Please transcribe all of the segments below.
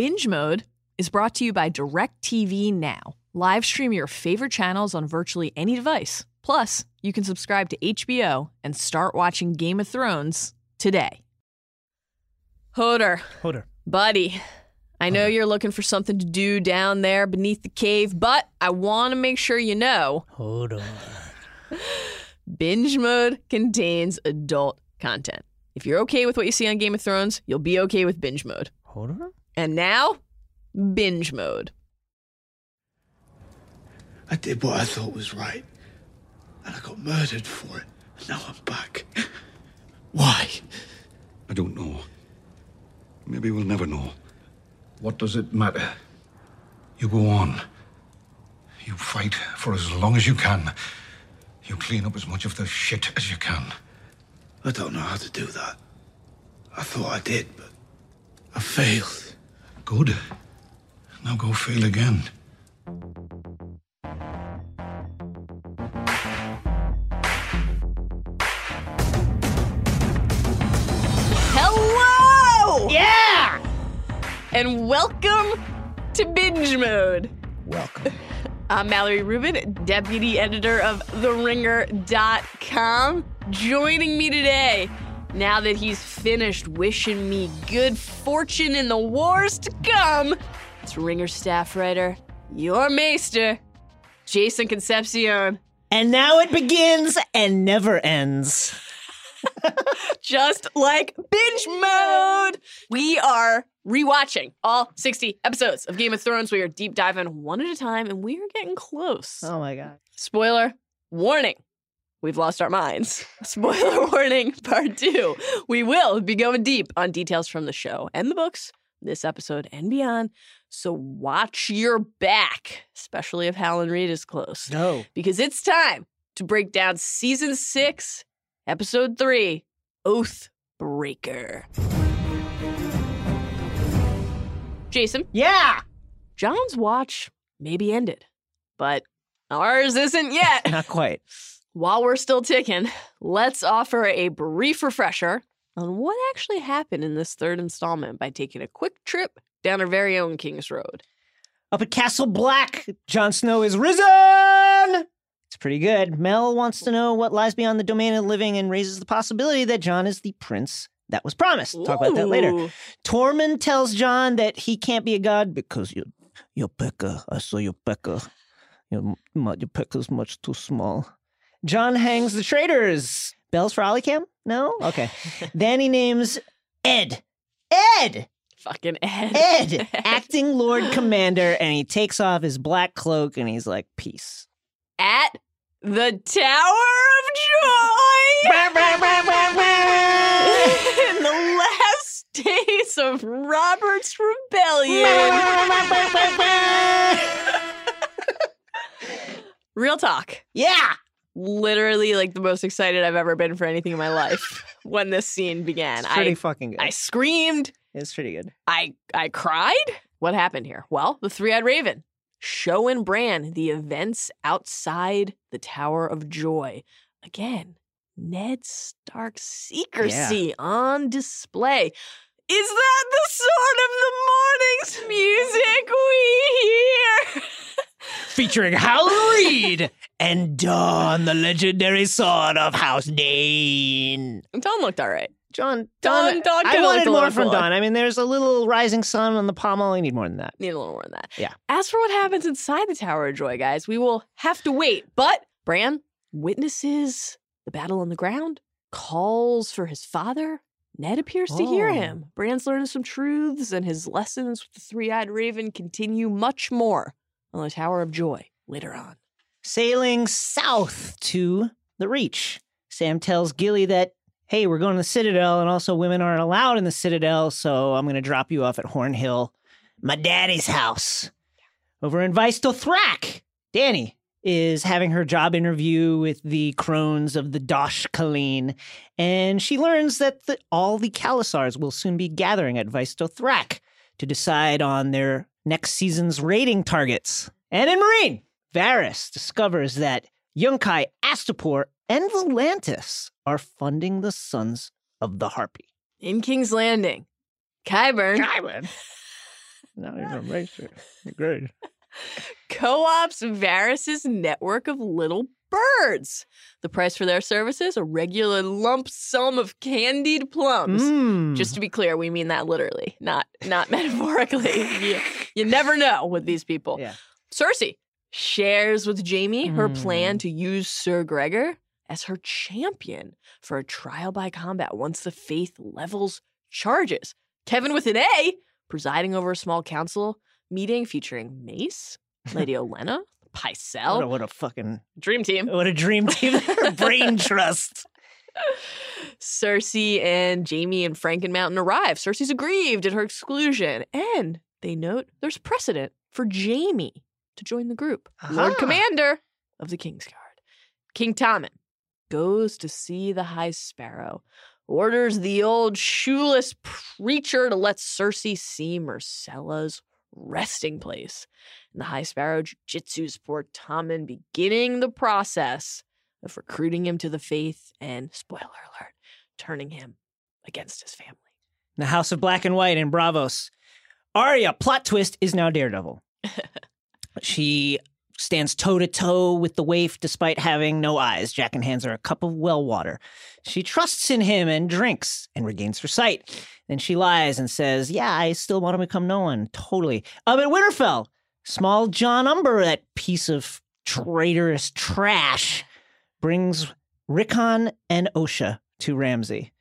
Binge Mode is brought to you by DirecTV Now. Live stream your favorite channels on virtually any device. Plus, you can subscribe to HBO and start watching Game of Thrones today. Hodor, Hodor. buddy, I know you're looking for something to do down there beneath the cave, but I want to make sure you know Hodor. Binge Mode contains adult content. If you're okay with what you see on Game of Thrones, you'll be okay with Binge Mode. Hodor? And now, Binge Mode. I did what I thought was right. And I got murdered for it. And now I'm back. Why? I don't know. Maybe we'll never know. What does it matter? You go on. You fight for as long as you can. You clean up as much of the shit as you can. I don't know how to do that. I thought I did, but I failed. Good. Now go fail again. Hello! Yeah! And welcome to Binge Mode. Welcome. I'm Mallory Rubin, deputy editor of TheRinger.com. Joining me today, now that he's finished wishing me good fortune in the wars to come, it's Ringer staff writer, your maester, Jason Concepcion. And now it begins and never ends. just like binge mode. We are rewatching all 60 episodes of Game of Thrones. We are deep diving one at a time, and we are getting close. Oh my god. Spoiler warning. We've lost our minds. Spoiler warning, part two. We will be going deep on details from the show and the books, this episode and beyond. So watch your back, especially if Howland Reed is close No. because it's time to break down season six, episode three Oath Breaker. Jason, Yeah! Jon's watch may be ended, but ours isn't yet. Not quite. While we're still ticking, let's offer a brief refresher on what actually happened in this third installment by taking a quick trip down our very own King's Road. Up at Castle Black, Jon Snow is risen! It's pretty good. Mel wants to know what lies beyond the domain of living and raises the possibility that Jon is the prince that was promised. Talk about that later. Tormund tells Jon that he can't be a god because your your pecker. I saw your pecker. Your your pecker's much too small. Jon hangs the traitors. Bells for Olicam? No? Okay. then he names Ed. Ed! Fucking Ed. Ed! Acting Lord Commander, and he takes off his black cloak and he's like, peace. At the Tower of Joy! in the last days of Robert's rebellion. Real talk. yeah! Literally, like the most excited I've ever been for anything in my life when this scene began. It's pretty I, fucking good. I screamed. it's pretty good. I I cried. What happened here? Well, the three-eyed raven showing Bran the events outside the Tower of Joy. Again, Ned Stark's secrecy on display. Is that the sort of the morning's music we hear? Featuring Hal Reed and Don, the legendary son of House Dayne. Don looked all right. John, Don, Dawn, Dawn I wanted more from cooler. Dawn. I mean, there's a little rising sun on the pommel. I need more than that. Need a little more than that. Yeah. As for what happens inside the Tower of Joy, guys, we will have to wait. But Bran witnesses the battle on the ground, calls for his father. Ned appears to hear Oh. him. Bran's learning some truths, and his lessons with the three eyed raven continue much more on the Tower of Joy later on. Sailing south to the Reach, Sam tells Gilly that, hey, we're going to the Citadel, and also women aren't allowed in the Citadel, so I'm going to drop you off at Horn Hill, my daddy's house. Over in Vaes Dothrak, Dany is having her job interview with the crones of the Dosh Khaleen, and she learns that the, all the Khalasars will soon be gathering at Vaes Dothrak to decide on their next season's rating targets. And in Meereen, Varys discovers that Yunkai, Astapor, and Volantis are funding the Sons of the Harpy. In King's Landing, Qyburn Not even a racer. Great. co-ops Varys's network of little birds. The price for their services, a regular lump sum of candied plums. Mm. Just to be clear, we mean that literally, not not metaphorically. you, you never know with these people. Yeah. Cersei shares with Jaime her Mm. plan to use Sir Gregor as her champion for a trial by combat once the faith levels charges. Kevin with an A presiding over a small council meeting featuring Mace, Lady Olenna, what, a, Pycelle, what a fucking Dream Team, what a dream team. Brain trust. Cersei and Jaime and Frankenmountain arrive. Cersei's aggrieved at her exclusion, and they note there's precedent for Jaime to join the group. Lord Commander of the Kingsguard. King Tommen goes to see the High Sparrow, orders the old shoeless preacher to let Cersei see Myrcella's resting place. And the High Sparrow jitsus poor Tommen, beginning the process of recruiting him to the faith and, spoiler alert, turning him against his family. The House of Black and White in Braavos. Arya, plot twist, is now Daredevil. she stands toe to toe with the waif despite having no eyes. Jaqen hands her a cup of well water. She trusts in him and drinks and regains her sight. Then she lies and says, Yeah, I still want to become no one. Totally. Up at Winterfell, small John Umber, that piece of traitorous trash, brings Rickon and Osha to Ramsay.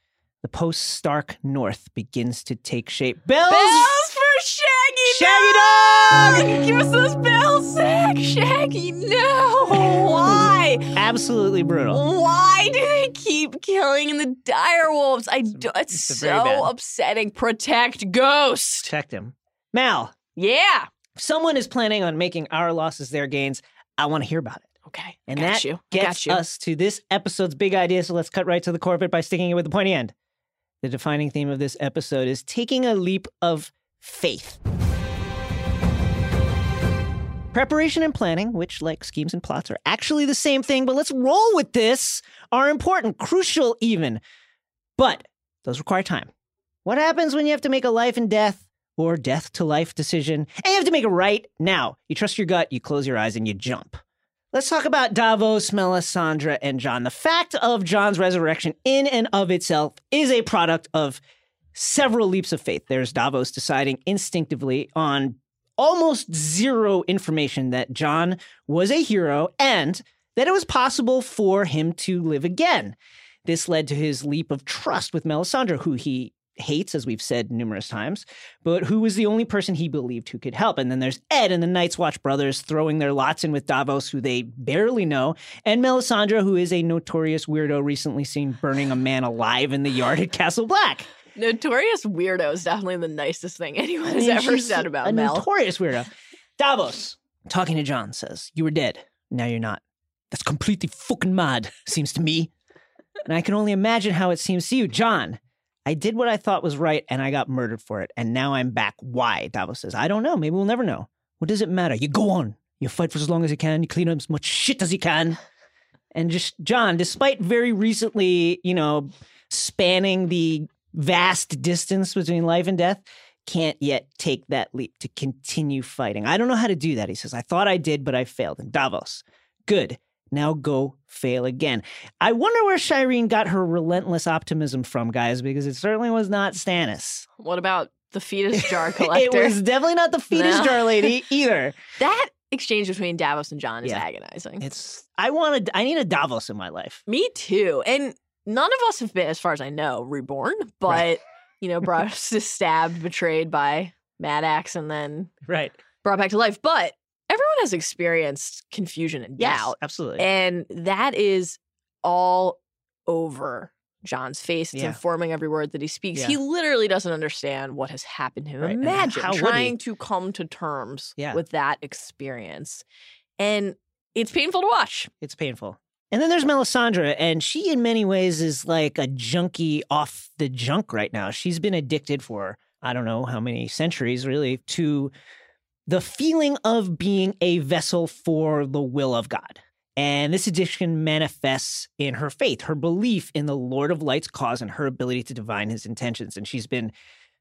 The post Stark North begins to take shape. Bells! Shaggy! Shaggy dog! Give us those bells, Zach! Shaggy, no! Why? Absolutely brutal. Why do they keep killing the dire wolves? I do, it's, it's so upsetting. Protect Ghost. Protect him. Mal, Yeah. if someone is planning on making our losses their gains, I want to hear about it. Okay. And that you. Gets you. us to this episode's big idea. So let's cut right to the core of it by sticking it with the pointy end. The defining theme of this episode is taking a leap of faith. Preparation and planning, which, like schemes and plots, are actually the same thing, but let's roll with this, are important, crucial even. But those require time. What happens when you have to make a life and death or death to life decision, and you have to make it right now? You trust your gut, you close your eyes, and you jump. Let's talk about Davos, Melisandre, and Jon. The fact of Jon's resurrection in and of itself is a product of several leaps of faith. There's Davos deciding instinctively on almost zero information that Jon was a hero and that it was possible for him to live again. This led to his leap of trust with Melisandre, who he hates, as we've said numerous times, but who was the only person he believed who could help. And then there's Ed and the Night's Watch brothers throwing their lots in with Davos, who they barely know, and Melisandre, who is a notorious weirdo recently seen burning a man alive in the yard at Castle Black. Notorious weirdo is definitely the nicest thing anyone has And ever said about a Mel. notorious weirdo. Davos, talking to Jon, says, You were dead. Now you're not. That's completely fucking mad, seems to me. And I can only imagine how it seems to you. Jon, I did what I thought was right and I got murdered for it. And now I'm back. Why? Davos says, I don't know. Maybe we'll never know. What does it matter? You go on. You fight for as long as you can. You clean up as much shit as you can. And just, Jon, despite very recently, you know, spanning the vast distance between life and death, can't yet take that leap to continue fighting. I don't know how to do that. He says, I thought I did, but I failed. Davos, good. Now go fail again. I wonder where Shireen got her relentless optimism from, guys, because it certainly was not Stannis. What about the fetus jar collector? it was definitely not the fetus No. jar lady either. that exchange between Davos and Jon is Yeah. agonizing. It's I wanted I need a Davos in my life. Me too. And none of us have been, as far as I know, reborn, but, Right. you know, brought stabbed, betrayed by Mad Axe, and then Right. brought back to life. But everyone has experienced confusion and Yes, doubt. absolutely. And that is all over Jon's face. It's Yeah. informing every word that he speaks. Yeah. He literally doesn't understand what has happened to him. Right, Imagine trying to come to terms Yeah. with that experience. And it's painful to watch. It's painful. And then there's Melisandre, and she, in many ways, is like a junkie off the junk right now. She's been addicted for, I don't know how many centuries, really, to the feeling of being a vessel for the will of God. And this addiction manifests in her faith, her belief in the Lord of Light's cause, and her ability to divine his intentions. And she's been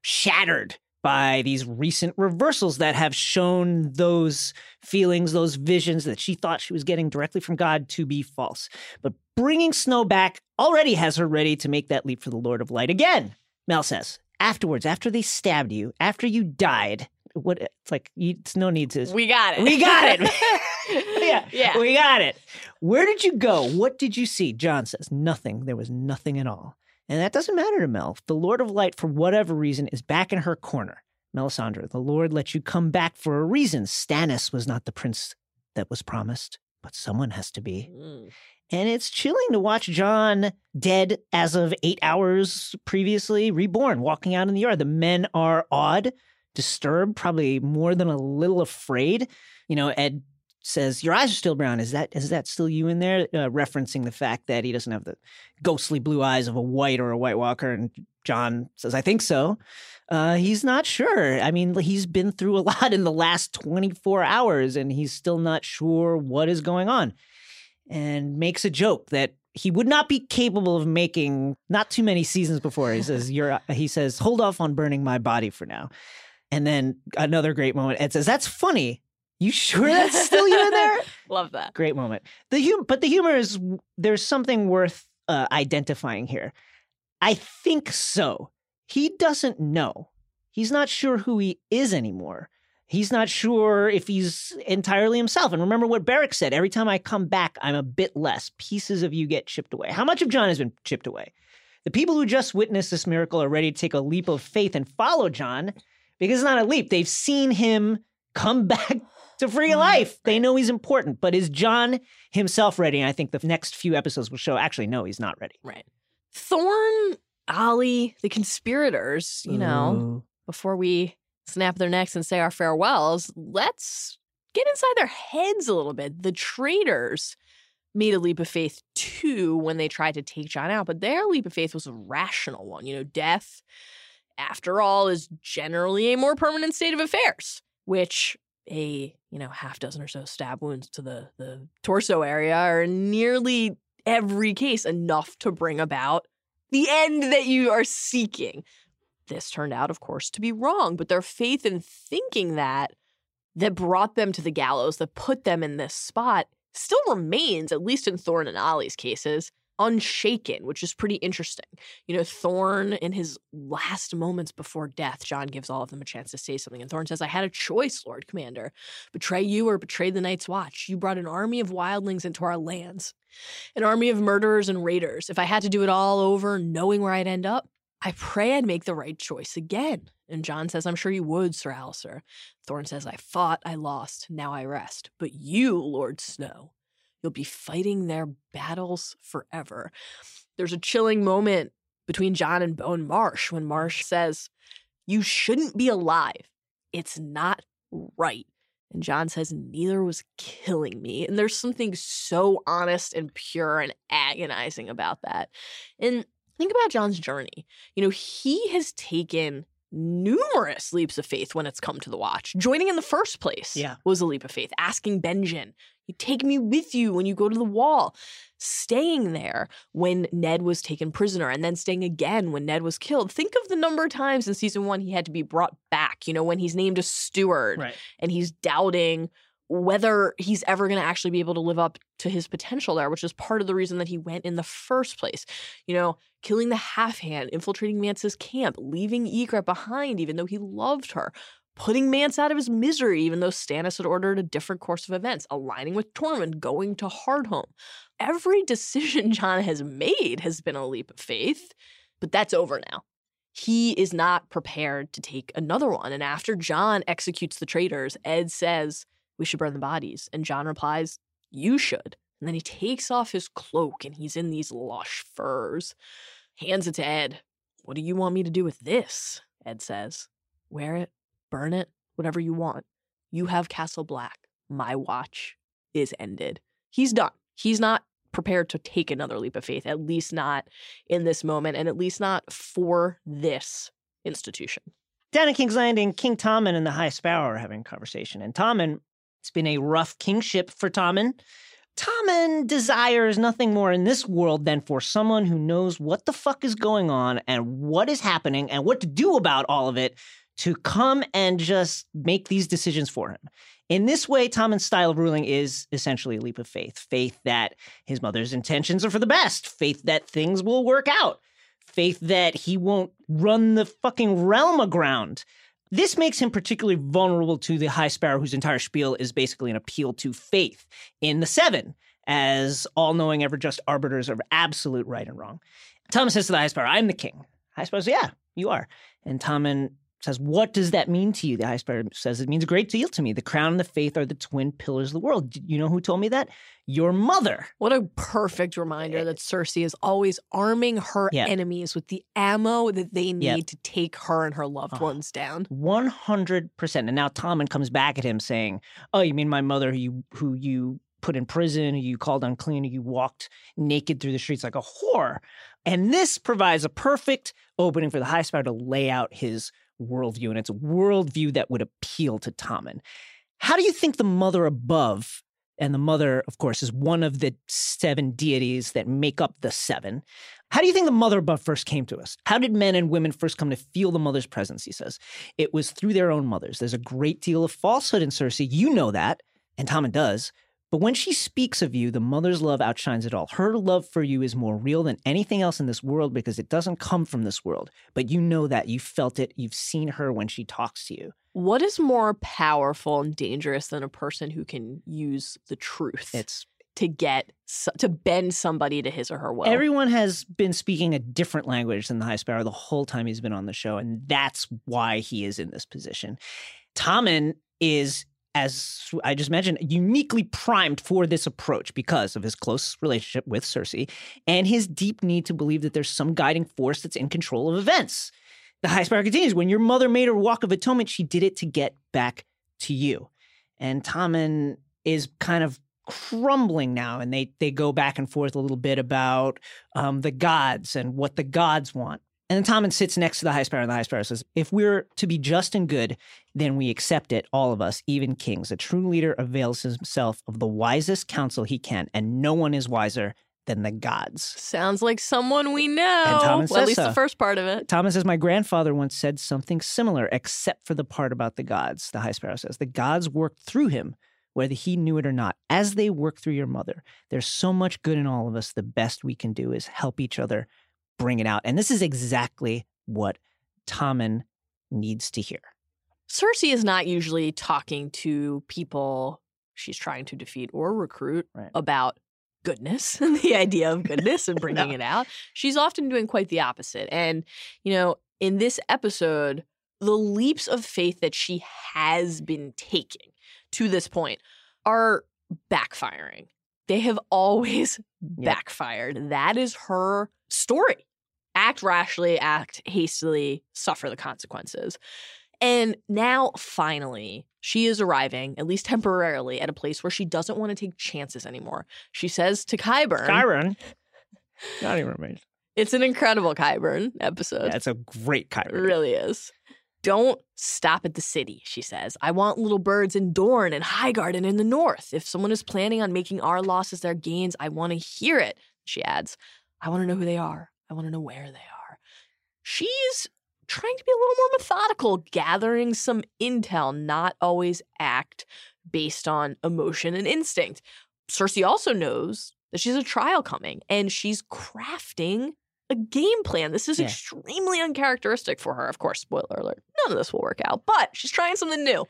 shattered by these recent reversals that have shown those feelings, those visions that she thought she was getting directly from God to be false. But bringing Snow back already has her ready to make that leap for the Lord of Light again. Mel says, afterwards, after they stabbed you, after you died, what it's like you, it's no need to We got it. we got it. yeah, Yeah. we got it. Where did you go? What did you see? Jon says, nothing. There was nothing at all. And that doesn't matter to Mel. The Lord of Light, for whatever reason, is back in her corner. Melisandre, the Lord let you come back for a reason. Stannis was not the prince that was promised, but someone has to be. Mm. And it's chilling to watch Jon dead as of eight hours previously, reborn, walking out in the yard. The men are awed, disturbed, probably more than a little afraid. You know, Ed says, "Your eyes are still brown. Is that is that still you in there?" Uh, referencing the fact that he doesn't have the ghostly blue eyes of a white or a White Walker. And Jon says, "I think so." Uh, he's not sure. I mean, he's been through a lot in the last 24 hours, and he's still not sure what is going on and makes a joke that he would not be capable of making not too many seasons before. He says, You're he says, hold off on burning my body for now. And then another great moment. Ed says, That's funny. You sure that's still you in there? Love that. Great moment. The hum- but the humor is there's something worth uh, identifying here. I think so. He doesn't know. He's not sure who he is anymore. He's not sure if he's entirely himself. And remember what Beric said every time I come back, I'm a bit less. Pieces of you get chipped away. How much of Jon has been chipped away? The people who just witnessed this miracle are ready to take a leap of faith and follow Jon because it's not a leap. They've seen him come back to free life. They know he's important. But is Jon himself ready? And I think the next few episodes will show actually, no, he's not ready. Right. Thorne, Ollie, the conspirators, you know, before we snap their necks and say our farewells, let's get inside their heads a little bit. The traitors made a leap of faith too when they tried to take Jon out, but their leap of faith was a rational one. You know, death, after all, is generally a more permanent state of affairs, which a you know half dozen or so stab wounds to the the torso area are nearly every case enough to bring about the end that you are seeking. This turned out, of course, to be wrong, but their faith in thinking that that brought them to the gallows, that put them in this spot, still remains, at least in Thorne and Ollie's cases, unshaken, which is pretty interesting. You know, Thorne, in his last moments before death, Jon gives all of them a chance to say something. And Thorne says, I had a choice, Lord Commander betray you or betray the Night's Watch. You brought an army of wildlings into our lands, an army of murderers and raiders. If I had to do it all over, knowing where I'd end up, I pray I'd make the right choice again. And Jon says, I'm sure you would, Sir Alliser. Thorne says, I fought, I lost, now I rest. But you, Lord Snow, you'll be fighting their battles forever. There's a chilling moment between Jon and Bowen Marsh when Marsh says, You shouldn't be alive. It's not right. And Jon says, Neither was killing me. And there's something so honest and pure and agonizing about that. And think about Jon's journey. You know, he has taken numerous leaps of faith when it's come to the watch. Joining in the first place Yeah. was a leap of faith. Asking Benjen, you take me with you when you go to the wall. Staying there when Ned was taken prisoner and then staying again when Ned was killed. Think of the number of times in season one he had to be brought back, you know, when he's named a steward Right. and he's doubting whether he's ever going to actually be able to live up to his potential there, which is part of the reason that he went in the first place. You know, killing the half hand, infiltrating Mance's camp, leaving Ygritte behind, even though he loved her, putting Mance out of his misery, even though Stannis had ordered a different course of events, aligning with Tormund, going to Hardhome. Every decision Jon has made has been a leap of faith, but that's over now he is not prepared to take another one. And after Jon executes the traitors, Ed says, We should burn the bodies. And Jon replies, You should. And then he takes off his cloak and he's in these lush furs, hands it to Ed. What do you want me to do with this? Ed says, Wear it, burn it, whatever you want. You have Castle Black. My watch is ended. He's done. He's not prepared to take another leap of faith, at least not in this moment, and at least not for this institution. Down in King's Landing, King Tommen and the High Sparrow are having a conversation. And Tommen, it's been a rough kingship for Tommen. Tommen desires nothing more in this world than for someone who knows what the fuck is going on and what is happening and what to do about all of it to come and just make these decisions for him. In this way, Tommen's style of ruling is essentially a leap of faith faith that his mother's intentions are for the best, faith that things will work out, faith that he won't run the fucking realm aground. This makes him particularly vulnerable to the High Sparrow, whose entire spiel is basically an appeal to faith in the Seven as all knowing, ever just arbiters of absolute right and wrong. Tommen says to the High Sparrow, I'm the king. High Sparrow says, Yeah, you are. And Tommen says, What does that mean to you? The High Sparrow says, It means a great deal to me. The crown and the faith are the twin pillars of the world. You know who told me that? Your mother. What a perfect reminder that Cersei is always arming her Yeah. enemies with the ammo that they need Yep. to take her and her loved Uh-huh. ones down. 100%. And now Tommen comes back at him saying, Oh, you mean my mother who you, who you put in prison, who you called unclean, who you walked naked through the streets like a whore? And this provides a perfect opening for the High Sparrow to lay out his worldview. And it's a worldview that would appeal to Tommen. How do you think the mother above, and the mother, of course, is one of the seven deities that make up the seven. How do you think the mother above first came to us? How did men and women first come to feel the mother's presence? He says it was through their own mothers. There's a great deal of falsehood in Cersei. You know that, and Tommen does. But when she speaks of you, the mother's love outshines it all. Her love for you is more real than anything else in this world because it doesn't come from this world. But you know that. You felt it. You've seen her when she talks to you. What is more powerful and dangerous than a person who can use the truth It's to get to bend somebody to his or her will? Everyone has been speaking a different language than the High Sparrow the whole time he's been on the show, and that's why he is in this position. Tommen is, as I just mentioned, uniquely primed for this approach because of his close relationship with Cersei and his deep need to believe that there's some guiding force that's in control of events. The High Sparrow continues when your mother made her walk of atonement, she did it to get back to you. And Tommen is kind of crumbling now and they they go back and forth a little bit about um, the gods and what the gods want and then Tommen sits next to the High Sparrow, and the High Sparrow says, If we're to be just and good, then we accept it, all of us, even kings. A true leader avails himself of the wisest counsel he can, and no one is wiser than the gods. Sounds like someone we know. Well, says at least so. the first part of it. Thomas says, My grandfather once said something similar, except for the part about the gods. The High Sparrow says, The gods worked through him, whether he knew it or not, as they work through your mother. There's so much good in all of us. The best we can do is help each other bring it out. And this is exactly what Tommen needs to hear. Cersei is not usually talking to people she's trying to defeat or recruit Right. about goodness and the idea of goodness and bringing No. it out. She's often doing quite the opposite. And, you know, in this episode, the leaps of faith that she has been taking to this point are backfiring. They have always Yep. backfired. That is her story. Act rashly, act hastily, suffer the consequences. And now, finally, she is arriving, at least temporarily, at a place where she doesn't want to take chances anymore. She says to Qyburn, Chiron. Not even amazing. it's an incredible Qyburn episode. That's a great It really is. Don't stop at the city, she says. I want little birds in Dorne and Highgarden in the north. If someone is planning on making our losses their gains, I want to hear it. She adds, I want to know who they are. I want to know where they are. She's trying to be a little more methodical, gathering some intel, not always act based on emotion and instinct. Cersei also knows that she's a trial coming and she's crafting a game plan. This is Yeah. extremely uncharacteristic for her. Of course, spoiler alert, none of this will work out, but she's trying something new.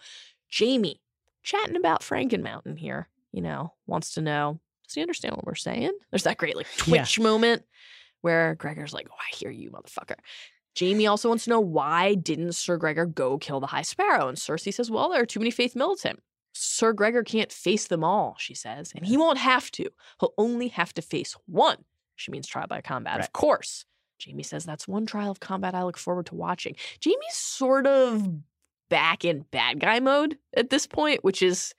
Jaime, chatting about Frankenmountain here, you know, wants to know does he understand what we're saying? There's that great like Yeah. twitch moment where Gregor's like, oh, I hear you, motherfucker. Jaime also wants to know why didn't Sir Gregor go kill the High Sparrow? And Cersei says, well, there are too many faith militant. Sir Gregor can't face them all, she says, and he won't have to. He'll only have to face one. She means trial by combat, Right. of course. Jaime says that's one trial of combat I look forward to watching. Jaime's sort of back in bad guy mode at this point, which is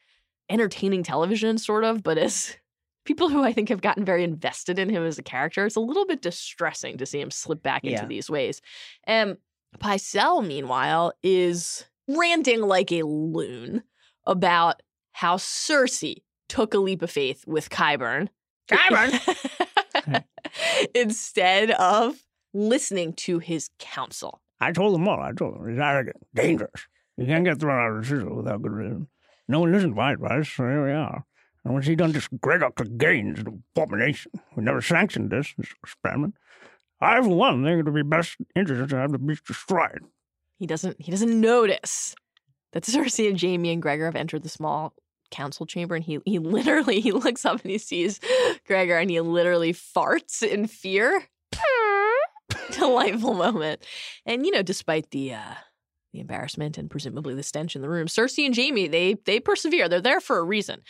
entertaining television, sort of, but as people who I think have gotten very invested in him as a character, it's a little bit distressing to see him slip back into Yeah. these ways. And Pycelle, meanwhile, is ranting like a loon about how Cersei took a leap of faith with Kyburn. Qyburn! instead of listening to his counsel. I told them all. I told them he's arrogant, dangerous. You can't get thrown out of the citadel without good reason. No one listened to my advice, so here we are. And what's he done this Gregor Clegane's an abomination? We never sanctioned this, this experiment. I, for one, think it would be best interest to have the beast destroyed. He doesn't he doesn't notice that Cersei and Jaime and Gregor have entered the small council chamber and he he literally he looks up and he sees Gregor and he literally farts in fear. Delightful moment. And you know, despite the uh the embarrassment and presumably the stench in the room, Cersei and Jaime, they they persevere. They're there for a reason.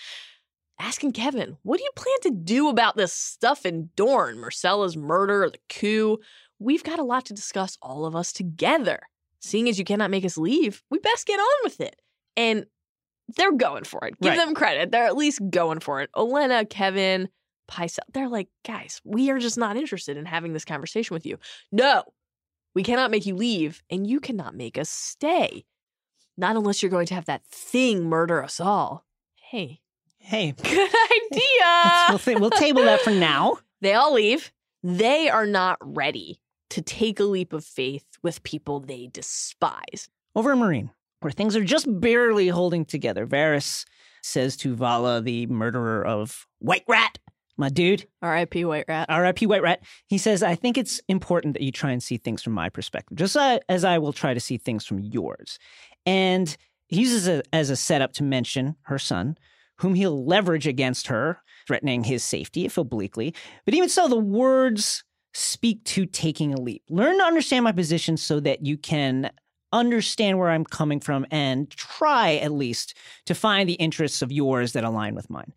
Asking Kevin, what do you plan to do about this stuff in Dorne? Myrcella's murder, the coup. We've got a lot to discuss, all of us together. Seeing as you cannot make us leave, we best get on with it. And they're going for it. Give Right. them credit. They're at least going for it. Olenna, Kevin, Pycelle, they're like, guys, we are just not interested in having this conversation with you. No, we cannot make you leave, and you cannot make us stay. Not unless you're going to have that thing murder us all. Hey, Hey, good we'll, idea. th- we'll table that for now. they all leave. They are not ready to take a leap of faith with people they despise. Over in Meereen, where things are just barely holding together, Varys says to Vala, the murderer of White Rat, my dude, R.I.P. White Rat. R.I.P. White Rat. He says, I think it's important that you try and see things from my perspective, just as I will try to see things from yours. And he uses it as a setup to mention her son, whom he'll leverage against her, threatening his safety if obliquely. But even so, the words speak to taking a leap. Learn to understand my position so that you can understand where I'm coming from and try at least to find the interests of yours that align with mine.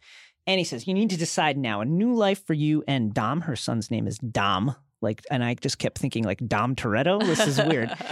And he says, You need to decide now a new life for you and Dom. Her son's name is Dom. Like, and I just kept thinking, like, Dom Toretto? This is weird.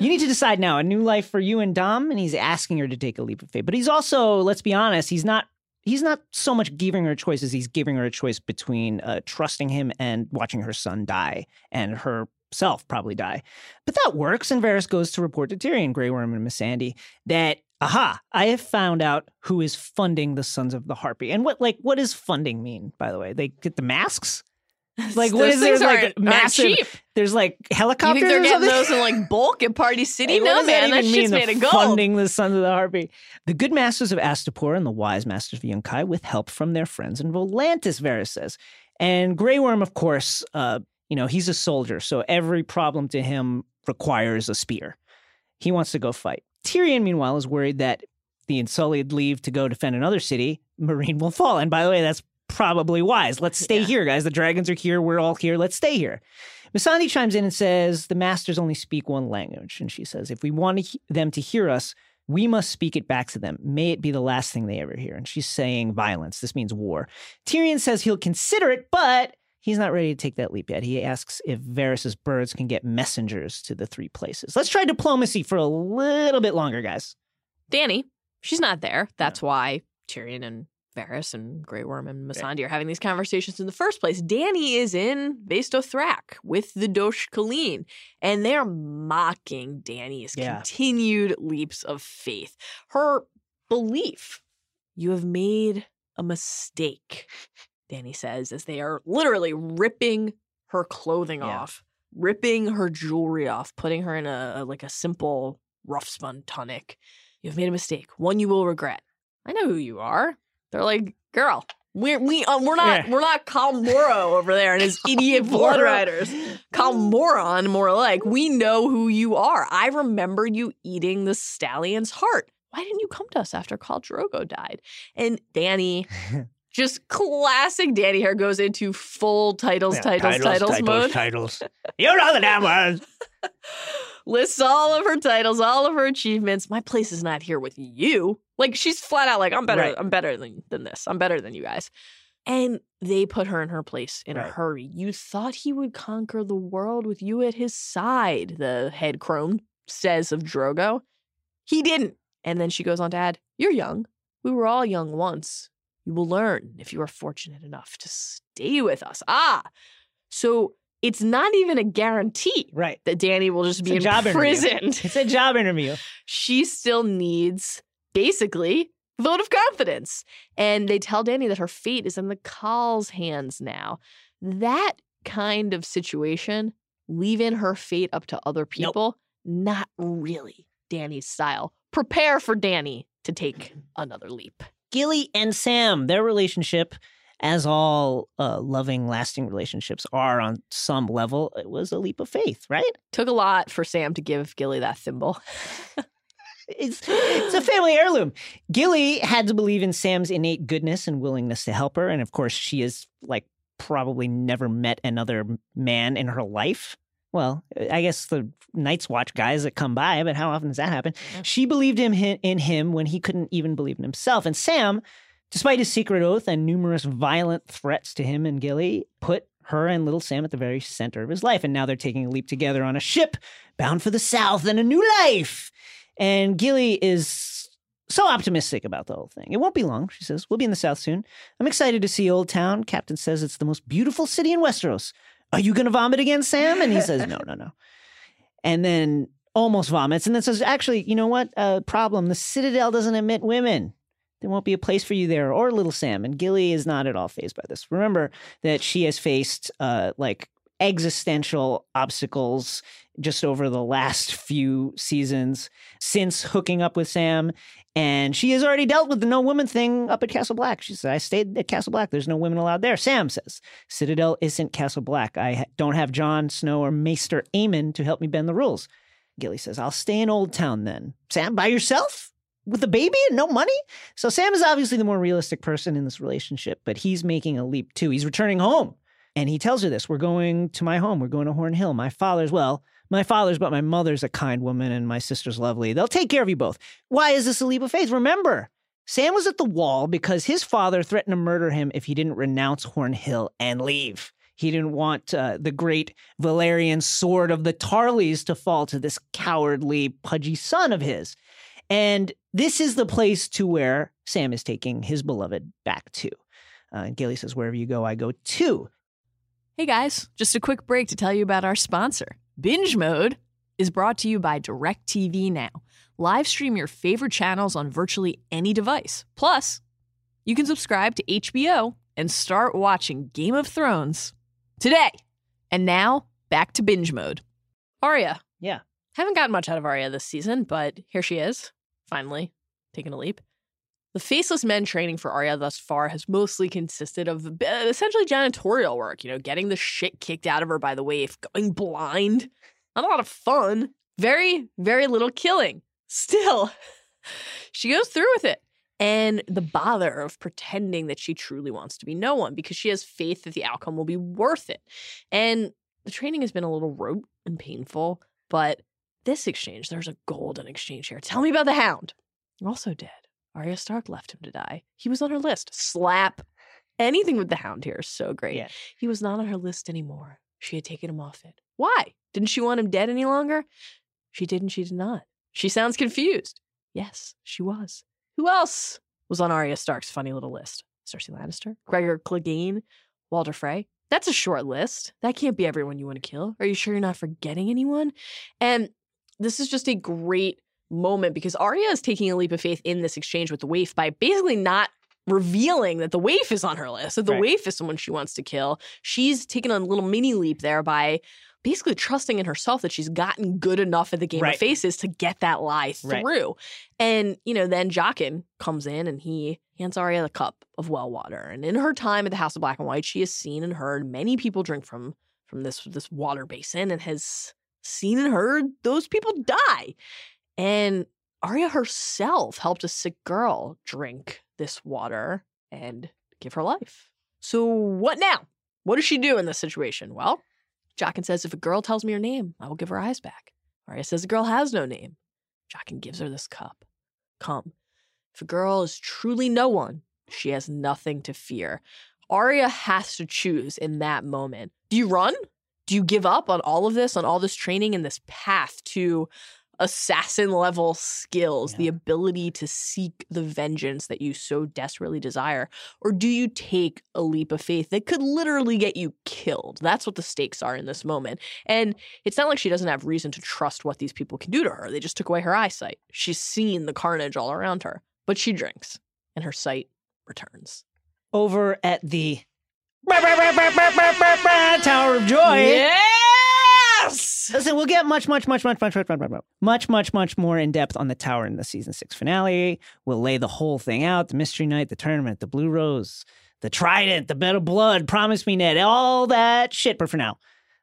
You need to decide now a new life for you and Dom. And he's asking her to take a leap of faith. But he's also, let's be honest, he's not. He's not so much giving her a choice as he's giving her a choice between uh, trusting him and watching her son die and herself probably die. But that works, and Varys goes to report to Tyrion, Grey Worm, and Missandei that aha, I have found out who is funding the Sons of the Harpy. And what like what does funding mean, by the way? They get the masks? Like what is there like massive there's like You helicopters think they're getting those in like bulk at Party City? Hey, no, does that man, that shit's mean, made of gold. Funding the Sons of the Harpy. The good masters of Astapor and the wise masters of Yunkai with help from their friends in Volantis, Varys says. And Grey Worm, of course, uh, you know, he's a soldier, so every problem to him requires a spear. He wants to go fight. Tyrion, meanwhile, is worried that the Unsullied leave to go defend another city, Meereen will fall. And by the way, that's probably wise. Let's stay Yeah. here, guys. The dragons are here. We're all here. Let's stay here. Missandei chimes in and says, The masters only speak one language. And she says, If we want to he- them to hear us, we must speak it back to them. May it be the last thing they ever hear. And she's saying violence. This means war. Tyrion says he'll consider it, but he's not ready to take that leap yet. He asks if Varys's birds can get messengers to the three places. Let's try diplomacy for a little bit longer, guys. Dany, she's not there. That's why Tyrion and Varys and Grey Worm and Missandei are having these conversations in the first place. Dany is in Vaes Dothrak with the Dosh Khaleen, and they're mocking Dany's Yeah. continued leaps of faith. Her belief, you have made a mistake, Dany says, as they are literally ripping her clothing Yeah. off, ripping her jewelry off, putting her in a, a- like a simple rough spun tunic. You've made a mistake, one you will regret. I know who you are. They're like, girl, we're we uh, we're not Yeah. we're not Khal Moro over there and his idiot blood riders. Khal Moron, more like. We know who you are. I remember you eating the stallion's heart. Why didn't you come to us after Khal Drogo died? And Dany, just classic Dany here goes into full titles, titles, titles, mode. titles. You know the damn words. lists all of her titles, all of her achievements. My place is not here with you. Like she's flat out like I'm better. Right. I'm better than than this. I'm better than you guys. And they put her in her place in a hurry. You thought he would conquer the world with you at his side, the head crone says of Drogo. He didn't. And then she goes on to add, You're young. We were all young once. You will learn if you are fortunate enough to stay with us. Ah, so it's not even a guarantee Right. that Dany will just It's be a job interview. imprisoned. It's a job interview. she still needs basically vote of confidence. And they tell Dany that her fate is in the Khal's hands now. That kind of situation, leaving her fate up to other people, not really Dany's style. Prepare for Dany to take another leap. Gilly and Sam, their relationship, as all uh, loving, lasting relationships are on some level, it was a leap of faith, right? Took a lot for Sam to give Gilly that thimble. It's it's a family heirloom. Gilly had to believe in Sam's innate goodness and willingness to help her, and of course, she has like probably never met another man in her life. Well, I guess the Night's Watch guys that come by, but how often does that happen? Yeah. She believed him in him when he couldn't even believe in himself, and Sam, despite his secret oath and numerous violent threats to him and Gilly, put her and little Sam at the very center of his life, and now they're taking a leap together on a ship bound for the south and a new life. And Gilly is so optimistic about the whole thing. It won't be long, she says. We'll be in the South soon. I'm excited to see Old Town. Captain says it's the most beautiful city in Westeros. Are you going to vomit again, Sam? And he says, no, no, no. And then almost vomits. And then says, actually, you know what? Uh, problem. The Citadel doesn't admit women. There won't be a place for you there or little Sam. And Gilly is not at all phased by this. Remember that she has faced uh, like existential obstacles just over the last few seasons since hooking up with Sam. And she has already dealt with the no woman thing up at Castle Black. She said, I stayed at Castle Black. There's no women allowed there. Sam says, Citadel isn't Castle Black. I don't have Jon Snow or Maester Aemon to help me bend the rules. Gilly says, I'll stay in Old Town then. Sam, by yourself? With a baby and no money? So Sam is obviously the more realistic person in this relationship, but he's making a leap too. He's returning home. And he tells her this We're going to my home. We're going to Horn Hill. My father's, well, my father's, but my mother's a kind woman and my sister's lovely. They'll take care of you both. Why is this a leap of faith? Remember, Sam was at the wall because his father threatened to murder him if he didn't renounce Horn Hill and leave. He didn't want uh, the great Valyrian sword of the Tarleys to fall to this cowardly, pudgy son of his. And this is the place to where Sam is taking his beloved back to. Uh, and Gilly says, Wherever you go, I go too. Hey guys, just a quick break to tell you about our sponsor. Binge Mode is brought to you by DirecTV Now. Live stream your favorite channels on virtually any device. Plus, you can subscribe to HBO and start watching Game of Thrones today. And now, back to Binge Mode. Arya. Yeah. Haven't gotten much out of Arya this season, but here she is, finally, taking a leap. The faceless men training for Arya thus far has mostly consisted of uh, essentially janitorial work, you know, getting the shit kicked out of her by the waif, going blind. Not a lot of fun. Very, very little killing. Still, she goes through with it. And the bother of pretending that she truly wants to be no one because she has faith that the outcome will be worth it. And the training has been a little rote and painful, but this exchange, there's a golden exchange here. Tell me about the hound. Also dead. Arya Stark left him to die. He was on her list. Slap. Anything with the hound here is so great. Yeah. He was not on her list anymore. She had taken him off it. Why? Didn't she want him dead any longer? She did and she did not. She sounds confused. Yes, she was. Who else was on Arya Stark's funny little list? Cersei Lannister, Gregor Clegane, Walder Frey. That's a short list. That can't be everyone you want to kill. Are you sure you're not forgetting anyone? And this is just a great moment because Arya is taking a leap of faith in this exchange with the waif by basically not revealing that the waif is on her list, that the Right. waif is someone she wants to kill. She's taken a little mini leap there by basically trusting in herself that she's gotten good enough at the game Right. of faces to get that lie Right. through. And, you know, then Jaqen comes in and he hands Arya the cup of well water. And in her time at the House of Black and White, she has seen and heard many people drink from from this this water basin and has seen and heard those people die. And Arya herself helped a sick girl drink this water and give her life. So what now? What does she do in this situation? Well, Jaqen says, if a girl tells me her name, I will give her eyes back. Arya says the girl has no name. Jaqen gives her this cup. Come. If a girl is truly no one, she has nothing to fear. Arya has to choose in that moment. Do you run? Do you give up on all of this, on all this training and this path to assassin level skills, the ability to seek the vengeance that you so desperately desire? Or do you take a leap of faith that could literally get you killed? That's what the stakes are in this moment. And it's not like she doesn't have reason to trust what these people can do to her. They just took away her eyesight. She's seen the carnage all around her, but she drinks and her sight returns. Over at the Tower of Joy. Yes! Listen, we'll get much, much, much, much, much, much, much, much, much, much, much more in depth on the tower in the season six finale. We'll lay the whole thing out: the mystery knight, the tournament, the blue rose, the trident, the bed of blood. Promise me, Ned, all that shit. But for now,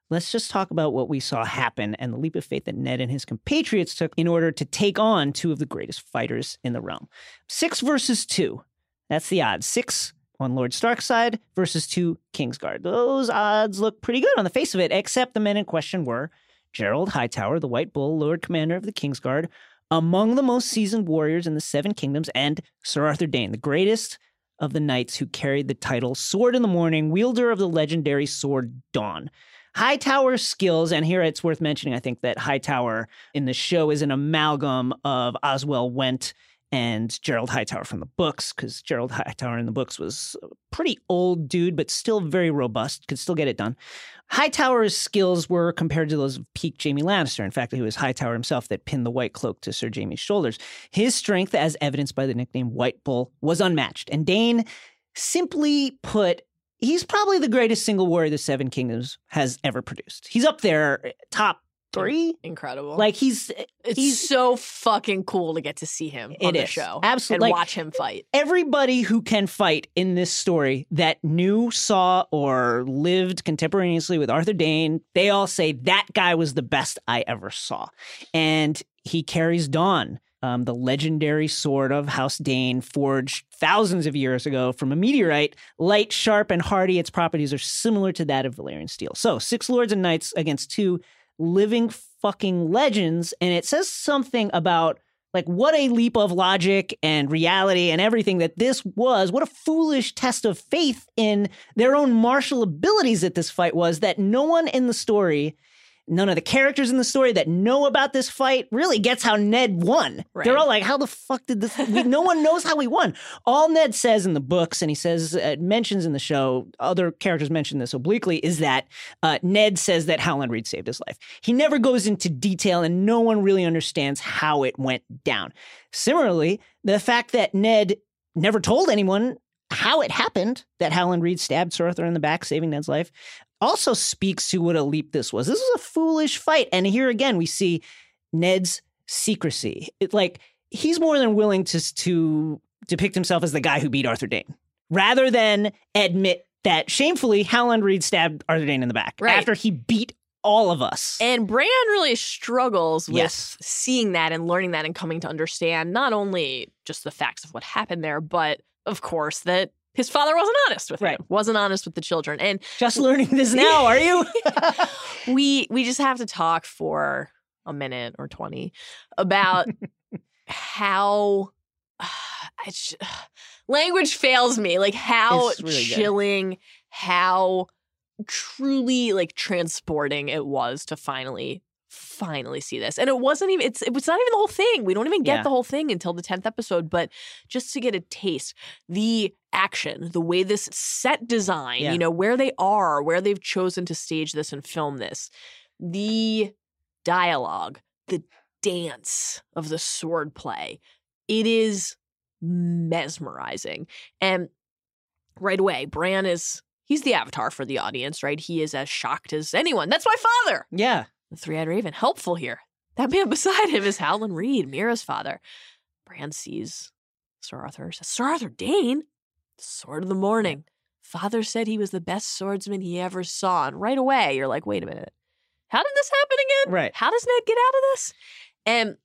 let's just talk about what we saw happen and the leap of faith that Ned and his compatriots took in order to take on two of the greatest fighters in the realm. Six versus two. That's the odds. Six on Lord Stark's side versus two Kingsguard. Those odds look pretty good on the face of it, except the men in question were Gerald Hightower, the White Bull, Lord Commander of the Kingsguard, among the most seasoned warriors in the Seven Kingdoms, and Sir Arthur Dayne, the greatest of the knights who carried the title Sword in the Morning, wielder of the legendary sword Dawn. Hightower's skills, and here it's worth mentioning, I think that Hightower in the show is an amalgam of Oswell Whent and Gerald Hightower from the books, because Gerald Hightower in the books was a pretty old dude, but still very robust, could still get it done. Hightower's skills were compared to those of peak Jaime Lannister. In fact, it was Hightower himself that pinned the white cloak to Sir Jaime's shoulders. His strength, as evidenced by the nickname White Bull, was unmatched. And Dayne, simply put, he's probably the greatest single warrior the Seven Kingdoms has ever produced. He's up there, eh, top three. Incredible. Like he's it's he's so fucking cool to get to see him on the is. show. Absolutely. And Like- watch him fight. everybody who can fight in this story that knew, saw, or lived contemporaneously with Arthur Dayne, they all say that guy was the best I ever saw. And he carries Dawn, um, the legendary sword of House Dayne, forged thousands of years ago from a meteorite, light, sharp, and hardy. Its properties are similar to that of Valyrian steel. So, six lords and knights against two living fucking legends. And it says something about like what a leap of logic and reality and everything that this was. What a foolish test of faith in their own martial abilities that this fight was that no one in the story, none of the characters in the story that know about this fight really gets how Ned won. Right. They're all like, how the fuck did this? We, no one knows how he won. All Ned says in the books, and he says, uh, mentions in the show, other characters mention this obliquely, is that uh, Ned says that Howland Reed saved his life. He never goes into detail, and no one really understands how it went down. Similarly, the fact that Ned never told anyone how it happened that Howland Reed stabbed Sir Arthur in the back, saving Ned's life, also speaks to what a leap this was. This was a foolish fight. And here again, we see Ned's secrecy. It, like, he's more than willing to, to depict himself as the guy who beat Arthur Dayne rather than admit that shamefully Howland Reed stabbed Arthur Dayne in the back Right. after he beat all of us. And Bran really struggles with Yes. seeing that and learning that and coming to understand not only just the facts of what happened there, but of course that his father wasn't honest with Right. him, wasn't honest with the children. And Just learning this now, are you? we we just have to talk for a minute or 20 about how it's, language fails me like how really good. chilling how truly like transporting it was to finally finally see this and it wasn't even it's it was not even the whole thing we don't even get Yeah. the whole thing until the 10th episode but just to get a taste the action the way this set design Yeah. you know where they are where they've chosen to stage this and film this the dialogue the dance of the sword play it is mesmerizing and right away bran is he's the avatar for the audience right he is as shocked as anyone that's my father yeah. The three-eyed raven helpful here that man beside him is howland reed meera's father bran sees sir arthur says sir arthur dayne sword of the morning father said he was the best swordsman he ever saw and right away you're like wait a minute how did this happen again Right. how does ned get out of this and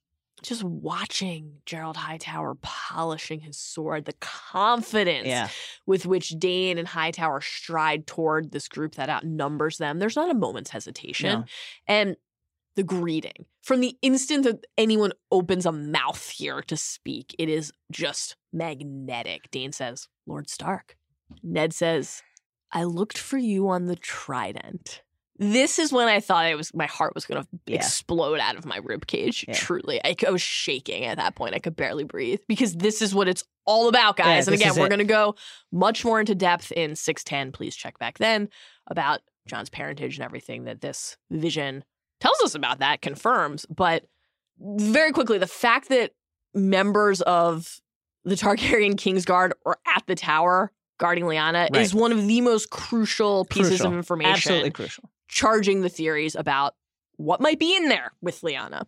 just watching Gerald Hightower polishing his sword, the confidence Yeah. with which Dayne and Hightower stride toward this group that outnumbers them. There's not a moment's hesitation. No. And the greeting from the instant that anyone opens a mouth here to speak, it is just magnetic. Dayne says, Lord Stark. Ned says, I looked for you on the trident. This is when I thought it was my heart was going to Yeah. explode out of my rib cage. Yeah. Truly, I, I was shaking at that point. I could barely breathe because this is what it's all about, Yeah, guys. and again, we're going to go much more into depth in six ten. Please check back then about Jon's parentage and everything that this vision tells us about. That confirms, but very quickly, the fact that members of the Targaryen Kingsguard are at the tower guarding Lyanna Right. is one of the most crucial pieces Crucial. of information Absolutely crucial. charging the theories about What might be in there with Lyanna?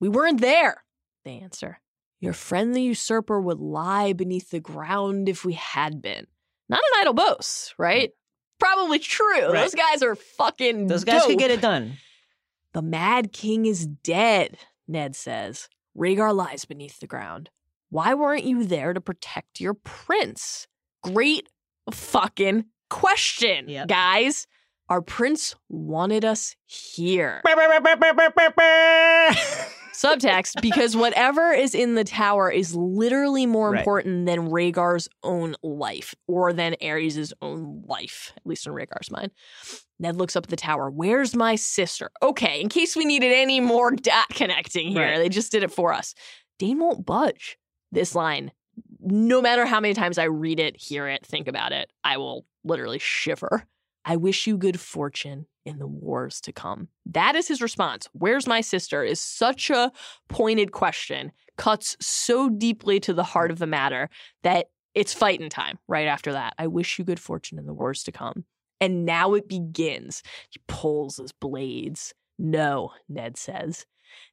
We weren't there, they answer. Your friend the usurper would lie beneath the ground if we had been. Not an idle boast, right? Probably true. Right. Those guys are fucking Those guys could get it done. The Mad King is dead, Ned says. Rhaegar lies beneath the ground. Why weren't you there to protect your prince? Great fucking question, Yep. guys. Our prince wanted us here. Subtext, because whatever is in the tower is literally more Right. important than Rhaegar's own life or than Aerys' own life, at least in Rhaegar's mind. Ned looks up at the tower. Where's my sister? Okay, in case we needed any more dot connecting here, Right. they just did it for us. Dayne won't budge. This line, no matter how many times I read it, hear it, think about it, I will literally shiver. I wish you good fortune in the wars to come. That is his response. Where's my sister? Is such a pointed question, cuts so deeply to the heart mm. of the matter that it's fighting time right after that. I wish you good fortune in the wars to come. And now it begins. He pulls his blades. No, Ned says.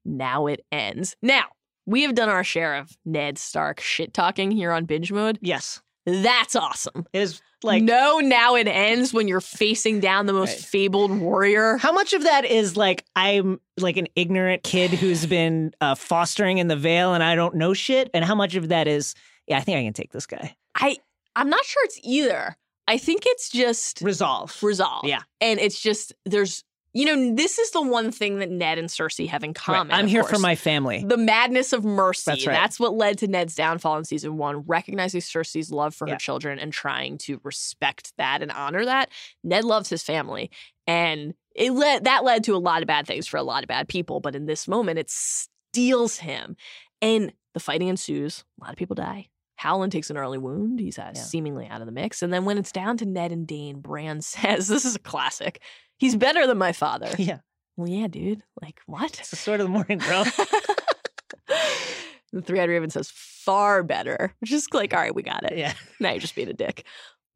Now it ends. Now, we have done our share of Ned Stark shit talking here on binge mode. yes. That's awesome. It is like no, now it ends when you're facing down the most Right. fabled warrior. How much of that is like I'm like an ignorant kid who's been uh, fostering in the veil and I don't know shit, and how much of that is yeah, I think I can take this guy. I I'm not sure it's either. I think it's just Resolve. resolve. Yeah. And it's just there's you know, this is the one thing that Ned and Cersei have in Right. common. I'm of here for my family. the madness of mercy. That's right. That's what led to Ned's downfall in season one, recognizing Cersei's love for Yeah. her children and trying to respect that and honor that. Ned loves his family. And it led that led to a lot of bad things for a lot of bad people. But in this moment, it steals him. And the fighting ensues. A lot of people die. Howland takes an early wound. He's uh, Yeah. seemingly out of the mix. And then when it's down to Ned and Dayne, Bran says, This is a classic. He's better than my father. yeah, well, yeah, dude. Like, what? it's the sword of the morning, bro. the three eyed raven says far better. Which is like, all right, we got it. yeah, Now you're just being a dick.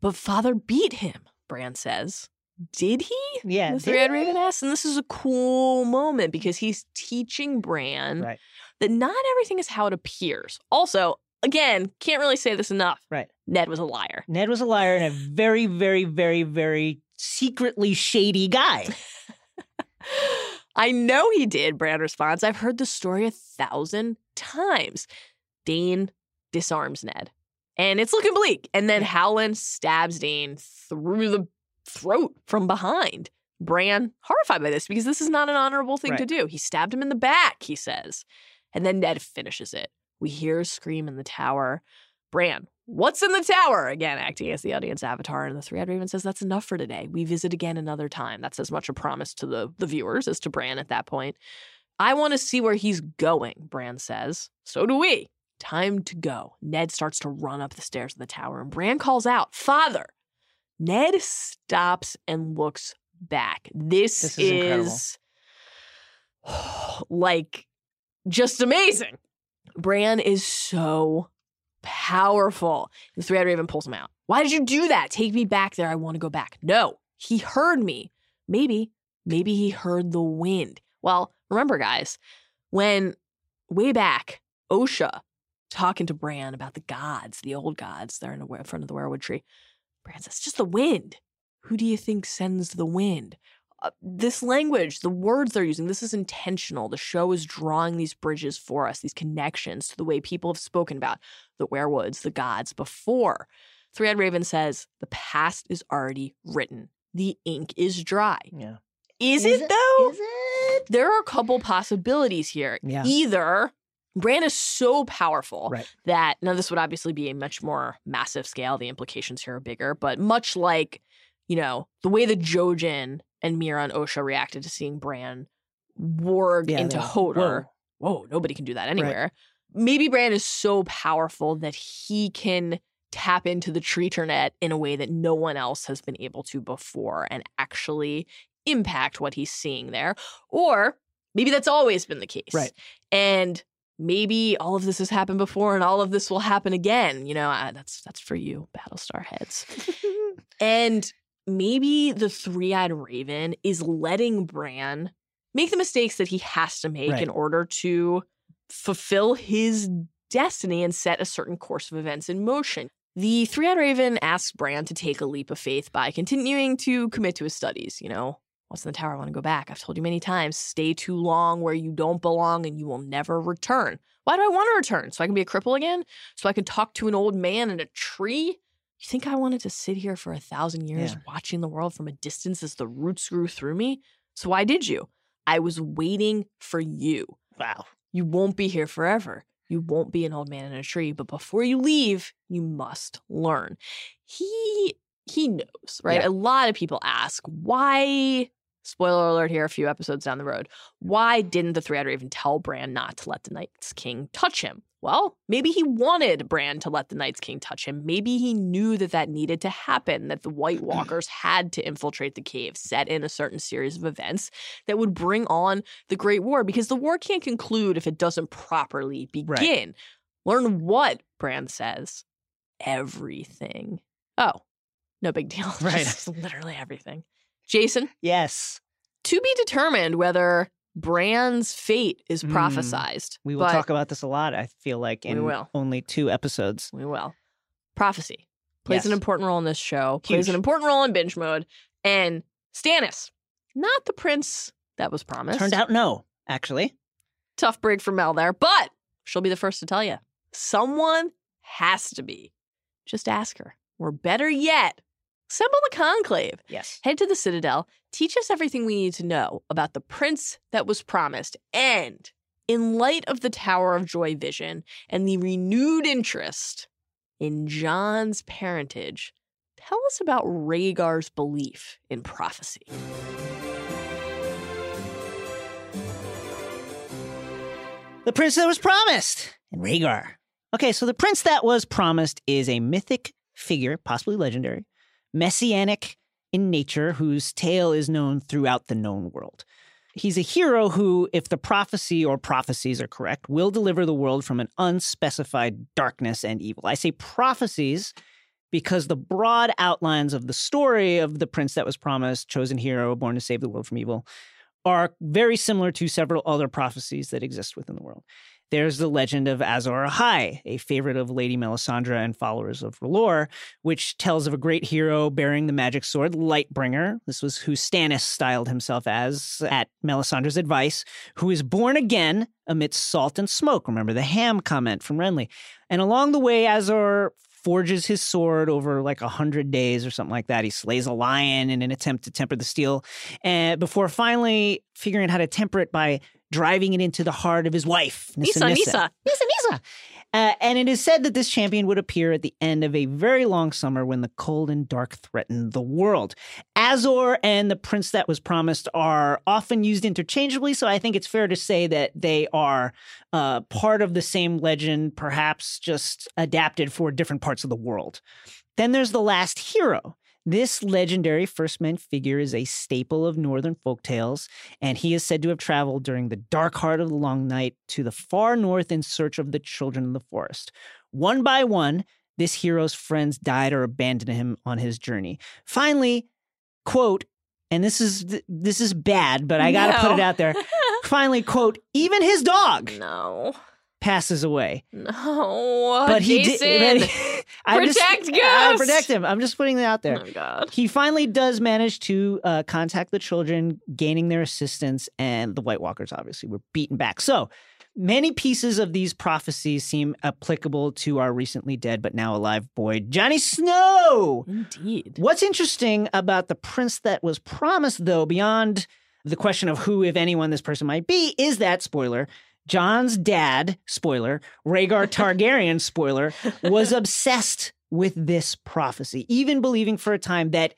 But father beat him, Bran says. Did he? yeah. The three eyed raven asks. And this is a cool moment because he's teaching Bran Right. that not everything is how it appears. Also, again, can't really say this enough. Right. Ned was a liar. Ned was a liar and a very, very, very, very secretly shady guy. I know he did, Bran responds. I've heard the story a thousand times. Dayne disarms Ned. And it's looking bleak. And then Howland stabs Dayne through the throat from behind. Bran, horrified by this because this is not an honorable thing to do. He stabbed him in the back, he says. And then Ned finishes it. We hear a scream in the tower. Bran, what's in the tower? Again, acting as the audience avatar. And the three eyed raven says, That's enough for today. We visit again another time. That's as much a promise to the, the viewers as to Bran at that point. I want to see where he's going, Bran says. So do we. Time to go. Ned starts to run up the stairs of the tower, and Bran calls out, Father. Ned stops and looks back. This, This is is like just amazing. Bran is so powerful. The three eyed raven pulls him out. Why did you do that? Take me back there. I want to go back. No, he heard me. Maybe, maybe he heard the wind. Well, remember, guys, when way back, Osha talking to Bran about the gods, the old gods, they're in, the, front of the weirwood tree. Bran says, just the wind. Who do you think sends the wind? Uh, this language, the words they're using, this is intentional. The show is drawing these bridges for us, these connections to the way people have spoken about the weirwoods, the gods before. Three Eyed Raven says, the past is already written. The ink is dry. Yeah. Is, Is it, it? though? Is it? There are a couple possibilities here. Yeah. Either Bran is so powerful Right. that now this would obviously be a much more massive scale. The implications here are bigger, but much like, you know, the way the Jojen and Meera and Osha reacted to seeing Bran warg Yeah, into Hodor. whoa. Whoa, nobody can do that anywhere. Maybe Bran is so powerful that he can tap into the Treeternet in a way that no one else has been able to before and actually impact what he's seeing there. Or maybe that's always been the case. Right. And maybe all of this has happened before and all of this will happen again. You know, uh, that's that's for you, Battlestar heads. and maybe the three-eyed raven is letting Bran make the mistakes that he has to make Right. in order to fulfill his destiny and set a certain course of events in motion. The Three Eyed Raven asks Bran to take a leap of faith by continuing to commit to his studies. You know, what's in the tower? I want to go back. I've told you many times stay too long where you don't belong and you will never return. Why do I want to return? So I can be a cripple again? So I can talk to an old man in a tree? You think I wanted to sit here for a thousand years Yeah. watching the world from a distance as the roots grew through me? So why did you? I was waiting for you. Wow. You won't be here forever. You won't be an old man in a tree, but before you leave, you must learn. He he knows, right? Yeah. A lot of people ask, why spoiler alert here a few episodes down the road. Why didn't the Three-Eyed Raven tell Bran not to let the Night's King touch him? Well, maybe he wanted Bran to let the Night's King touch him. Maybe he knew that that needed to happen, that the White Walkers had to infiltrate the cave, set in a certain series of events that would bring on the Great War, because the war can't conclude if it doesn't properly begin. Learn what, Bran says. Everything. Oh, no big deal. Right. Just literally everything. Jason, Yes. to be determined whether Bran's fate is Mm. prophesized. We will talk about this a lot, I feel like, We in will. only two episodes. We will. Prophecy plays an important role in this show, plays an important role in binge mode. And Stannis, not the prince that was promised. Turned out no, actually. tough break for Mel there, but she'll be the first to tell you. Someone has to be. Just ask her. Or better yet, assemble the conclave. Yes. Head to the Citadel, teach us everything we need to know about the prince that was promised, and in light of the Tower of Joy vision and the renewed interest in Jon's parentage, tell us about Rhaegar's belief in prophecy. The prince that was promised and Rhaegar. Okay, so the prince that was promised is a mythic figure, possibly legendary, messianic in nature, whose tale is known throughout the known world. He's a hero who, if the prophecy or prophecies are correct, will deliver the world from an unspecified darkness and evil. I say prophecies because the broad outlines of the story of the prince that was promised, chosen hero, born to save the world from evil, are very similar to several other prophecies that exist within the world. There's the legend of Azor Ahai, a favorite of Lady Melisandre and followers of R'hllor, which tells of a great hero bearing the magic sword, Lightbringer. This was who Stannis styled himself as at Melisandre's advice, who is born again amidst salt and smoke. Remember the ham comment from Renly. And along the way, Azor forges his sword over like a hundred days or something like that. He slays a lion in an attempt to temper the steel, and before finally figuring out how to temper it by driving it into the heart of his wife, Nissa Nissa, Nissa. Nissa. Nissa. Uh, and it is said that this champion would appear at the end of a very long summer when the cold and dark threatened the world. Azor and the prince that was promised are often used interchangeably, so I think it's fair to say that they are uh, part of the same legend, perhaps just adapted for different parts of the world. Then there's the last hero. This legendary first man figure is a staple of northern folktales, and he is said to have traveled during the dark heart of the long night to the far north in search of the children of the forest. One by one, this hero's friends died or abandoned him on his journey. Finally, quote, and this is this is bad, but I got to put it out there. Finally, quote, even his dog no. Passes away. No. But he Jason. did. But he, I'm Protect I protect him. I'm just putting that out there. Oh God. He finally does manage to uh, contact the children, gaining their assistance, and the White Walkers obviously were beaten back. So many pieces of these prophecies seem applicable to our recently dead but now alive boy, Johnny Snow. Indeed. What's interesting about the prince that was promised, though, beyond the question of who, if anyone, this person might be, is that spoiler. Jon's dad, spoiler, Rhaegar Targaryen, spoiler, was obsessed with this prophecy, even believing for a time that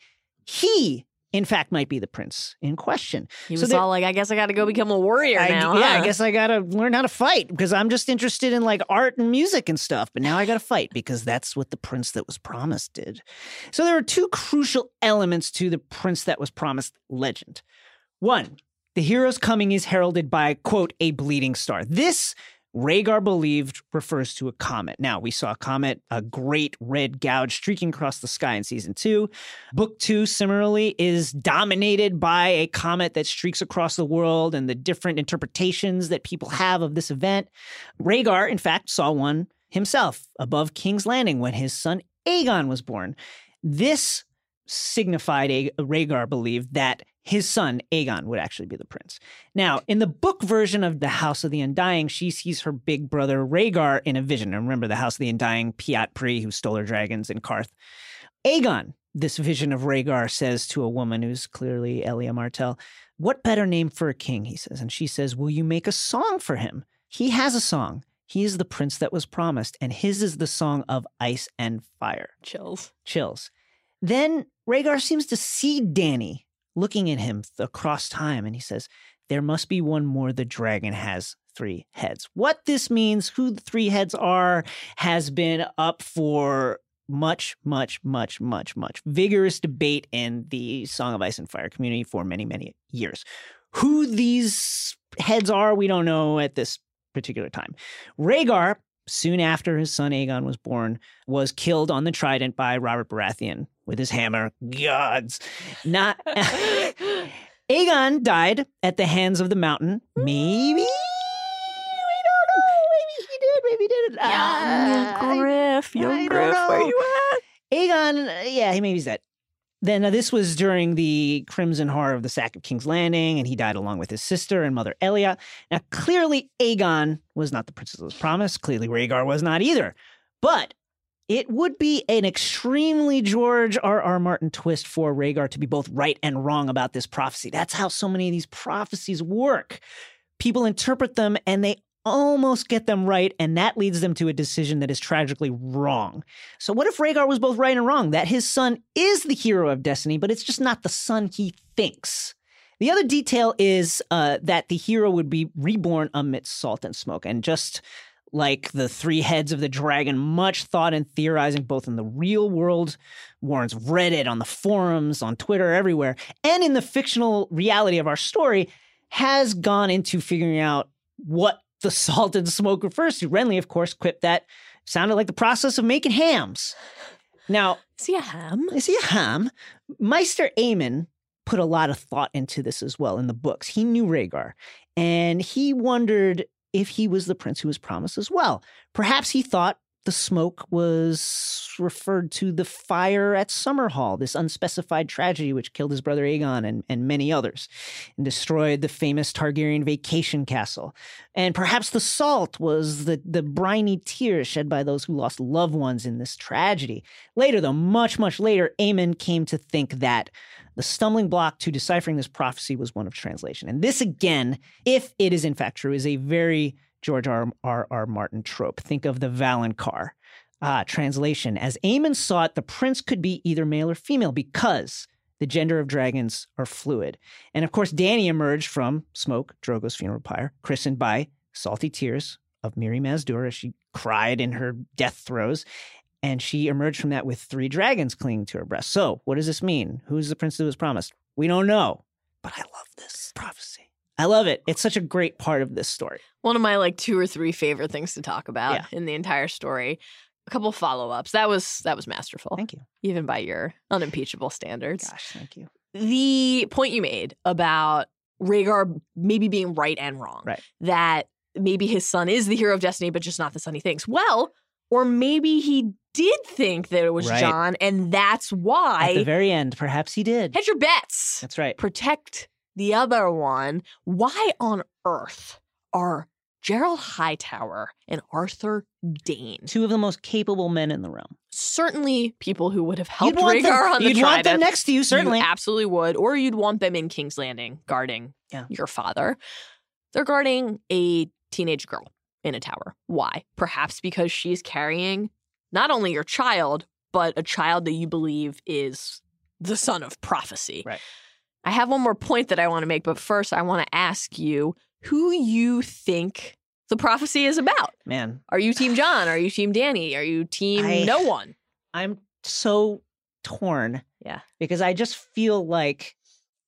he, in fact, might be the prince in question. He So was there- all like, I guess I got to go become a warrior I- now. yeah, huh? I guess I gotta learn how to fight because I'm just interested in like art and music and stuff. But now I gotta fight because that's what the prince that was promised did. So there are two crucial elements to the prince that was promised legend. One, the hero's coming is heralded by, quote, a bleeding star. This Rhaegar believed refers to a comet. Now, we saw a comet, a great red gouge streaking across the sky in season two. Book two, similarly, is dominated by a comet that streaks across the world and the different interpretations that people have of this event. Rhaegar, in fact, saw one himself above King's Landing when his son Aegon was born. This signified Rhaegar believed that his son Aegon would actually be the prince. Now, in the book version of The House of the Undying, she sees her big brother Rhaegar in a vision. And remember the House of the Undying, Pyat Pree, who stole her dragons in Qarth. Aegon, this vision of Rhaegar, says to a woman who's clearly Elia Martell, What better name for a king? He says. And she says, Will you make a song for him? He has a song. He is the prince that was promised, and his is the song of ice and fire. Chills. Chills. Then Rhaegar seems to see Dany looking at him across time, and he says, There must be one more. The dragon has three heads. What this means, who the three heads are, has been up for much, much, much, much, much vigorous debate in the Song of Ice and Fire community for many, many years. Who these heads are, we don't know at this particular time. Rhaegar, soon after his son Aegon was born, was killed on the Trident by Robert Baratheon with his hammer. Gods. Not Aegon died at the hands of the mountain. Maybe. We don't know. Maybe he did. Maybe he didn't. Young Uh, Griff, young I Griff, where you at? Aegon, yeah, he maybe he's dead. Then uh, this was during the Crimson Horror of the sack of King's Landing, and he died along with his sister and mother Elia. Now, clearly, Aegon was not the princess that was promised. Clearly, Rhaegar was not either. But it would be an extremely George R. R. Martin twist for Rhaegar to be both right and wrong about this prophecy. That's how so many of these prophecies work. People interpret them and they almost get them right, and that leads them to a decision that is tragically wrong. So, what if Rhaegar was both right and wrong? That his son is the hero of destiny, but it's just not the son he thinks. The other detail is uh, that the hero would be reborn amidst salt and smoke. And just like the three heads of the dragon, much thought and theorizing both in the real world, Warren's Reddit, on the forums, on Twitter, everywhere, and in the fictional reality of our story, has gone into figuring out what the salt and smoke refers to. Renly, of course, quipped that sounded like the process of making hams. Now, Is he a ham? is he a ham? Maester Aemon put a lot of thought into this as well in the books. He knew Rhaegar, and he wondered if he was the prince who was promised as well. Perhaps he thought the smoke was referred to the fire at Summerhall, this unspecified tragedy which killed his brother Aegon and, and many others, and destroyed the famous Targaryen vacation castle. And perhaps the salt was the, the briny tears shed by those who lost loved ones in this tragedy. Later, though, much, much later, Aemon came to think that the stumbling block to deciphering this prophecy was one of translation. And this, again, if it is in fact true, is a very George R. R. R. Martin trope. Think of the Valonqar uh, translation. As Aemon saw it, the prince could be either male or female because the gender of dragons are fluid. And of course, Dany emerged from Smoke, Drogo's funeral pyre, christened by salty tears of Mirri Maz Duur as she cried in her death throes. And she emerged from that with three dragons clinging to her breast. So, what does this mean? Who's the prince who was promised? We don't know. But I love this prophecy. I love it. It's such a great part of this story. One of my like two or three favorite things to talk about Yeah. in the entire story. A couple follow ups. That was that was masterful, Thank you. even by your unimpeachable standards. Gosh, thank you. The point you made about Rhaegar maybe being right and wrong, Right. that maybe his son is the hero of destiny, but just not the son he thinks. Well, or maybe he did think that it was Right. Jon, and that's why. At the very end, perhaps he did. Hedge your bets. That's right. protect the other one. Why on earth are Gerald Hightower and Arthur Dane Two of the most capable men in the realm. certainly people who would have helped you'd Rhaegar them, on the you'd want them next to you, certainly. You absolutely would, or you'd want them in King's Landing guarding Yeah. your father. They're guarding a teenage girl in a tower. Why? Perhaps because she's carrying not only your child, but a child that you believe is the son of prophecy. Right. I have one more point that I want to make, but first I want to ask you who you think the prophecy is about. Man, Are you Team Jon? Are you Team Dany? Are you Team I- no one? I'm so torn. Yeah. Because I just feel like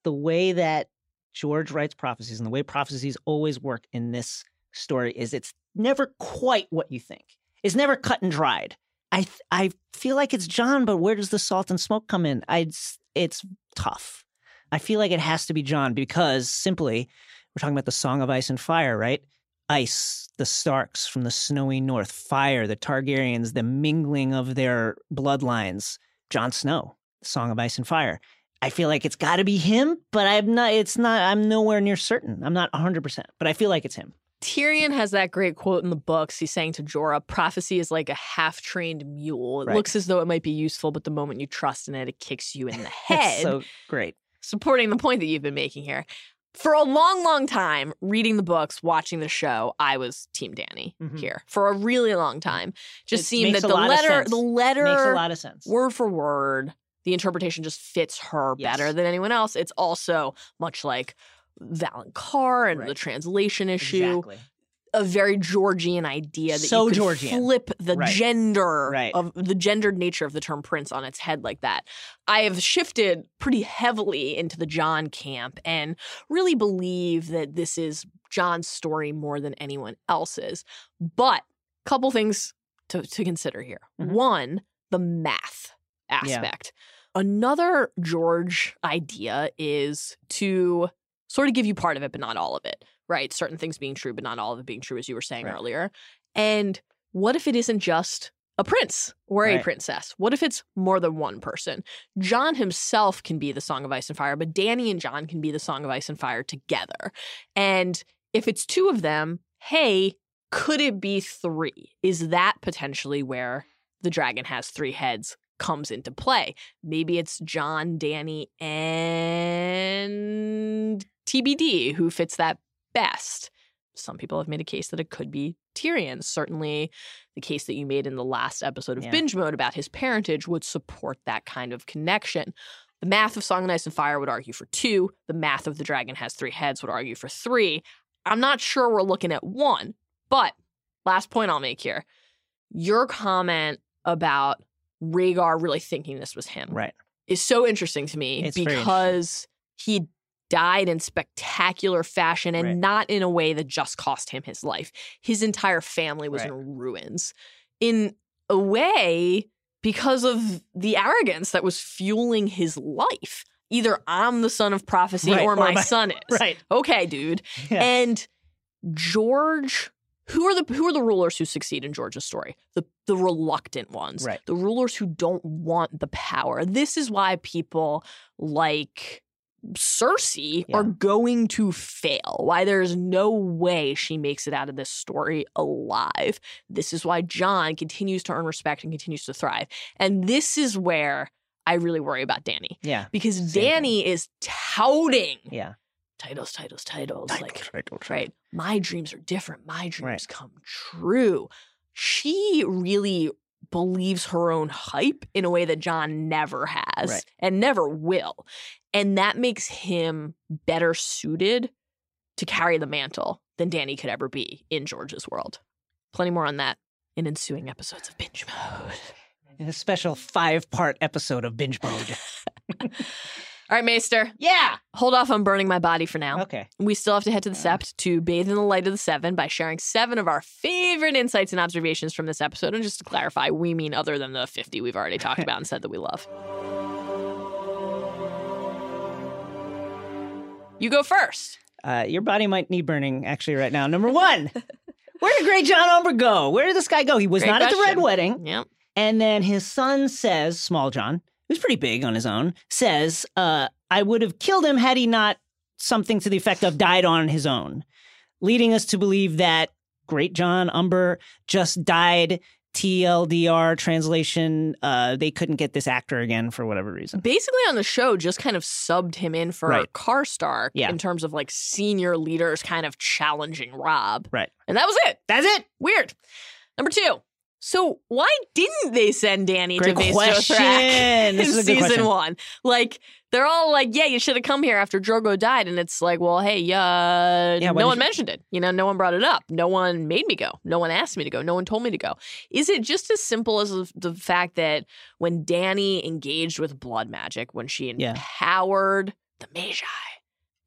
the way that George writes prophecies and the way prophecies always work in this story is it's never quite what you think. It's never cut and dried. I th- I feel like it's Jon, but where does the salt and smoke come in? I it's, it's tough. I feel like it has to be Jon because simply we're talking about the Song of Ice and Fire, right? Ice, the Starks from the snowy north, fire, the Targaryens, the mingling of their bloodlines. Jon Snow, the Song of Ice and Fire. I feel like it's got to be him, but I'm not. It's not. I'm nowhere near certain. I'm not 100, percent but I feel like it's him. Tyrion has that great quote in the books. He's saying to Jorah, prophecy is like a half trained mule. It Right. looks as though it might be useful, but the moment you trust in it, it kicks you in the head. So great. Supporting the point that you've been making here. For a long, long time, reading the books, watching the show, I was Team Dany Mhm. here for a really long time. Just It seemed that the letter, the letter, Makes a lot of sense. word for word, the interpretation just fits her Yes. better than anyone else. It's also much like Valonqar and the translation issue, Exactly. A very Georgian idea that So you could Georgian. flip the Right. gender Right. of the gendered nature of the term prince on its head like that. I have shifted pretty heavily into the Jon camp and really believe that this is Jon's story more than anyone else's. But a couple things to, to consider here. Mhm. One, the math aspect. Another George idea is to sort of give you part of it, but not all of it, right? Certain things being true, but not all of it being true, as you were saying Right. earlier. And what if it isn't just a prince or a Right. princess? What if it's more than one person? Jon himself can be the Song of Ice and Fire, but Dany and Jon can be the Song of Ice and Fire together. And if it's two of them, hey, could it be three? Is that potentially where the dragon has three heads comes into play? Maybe it's Jon, Dany, and TBD who fits that best. Some people have made a case that it could be Tyrion. Certainly, the case that you made in the last episode of Yeah. Binge Mode about his parentage would support that kind of connection. The math of Song of Ice and Fire would argue for two. The math of the dragon has three heads would argue for three. I'm not sure we're looking at one, but last point I'll make here. Your comment about Rhaegar really thinking this was him Right. is so interesting to me It's because he died in spectacular fashion and Right. not in a way that just cost him his life. His entire family was Right. in ruins. In a way, because of the arrogance that was fueling his life. Either I'm the son of prophecy Right, or, or my, my- son is. Right. Okay, dude. Yeah. And George, who are the who are the rulers who succeed in George's story? The the reluctant ones, Right. The rulers who don't want the power. This is why people like Cersei Yeah. are going to fail. Why there's no way she makes it out of this story alive. This is why Jon continues to earn respect and continues to thrive. And this is where I really worry about Dany Yeah. because Same thing. Dany is touting Yeah. titles, titles, titles. like, right. right? My dreams are different. My dreams Right. come true. She really believes her own hype in a way that Jon never has Right. and never will. And that makes him better suited to carry the mantle than Dany could ever be in George's world. Plenty more on that in ensuing episodes of Binge Mode. In a special five part episode of Binge Mode. All right, Maester, yeah. hold off on burning my body for now. Okay. We still have to head to the uh. Sept to bathe in the light of the seven by sharing seven of our favorite insights and observations from this episode. And just to clarify, we mean other than the 50 we've already talked about and said that we love. You go first. Uh, your body might need burning actually right now. Number one. Where did Greatjon Umber go? Where did this guy go? He was Great not at the Red. Wedding. Yep. And then his son says, Smalljon, who's pretty big on his own, says, uh, I would have killed him had he not something to the effect of died on his own, leading us to believe that Greatjon Umber just died. TLDR translation, uh, they couldn't get this actor again for whatever reason. Basically, on the show, just kind of subbed him in for Right. Karstark Yeah. in terms of like senior leaders kind of challenging Robb. Right. And that was it. That's it. Weird. Number two. So why didn't they send Dany Great to. Dothrak in season question. one? Like they're all like, "Yeah, you should have come here after Drogo died," and it's like, "Well, hey, uh, Yeah, no one you- mentioned it. You know, no one brought it up. No one made me go. No one asked me to go. No one told me to go. Is it just as simple as the fact that when Dany engaged with blood magic, when she Yeah. empowered the Magi,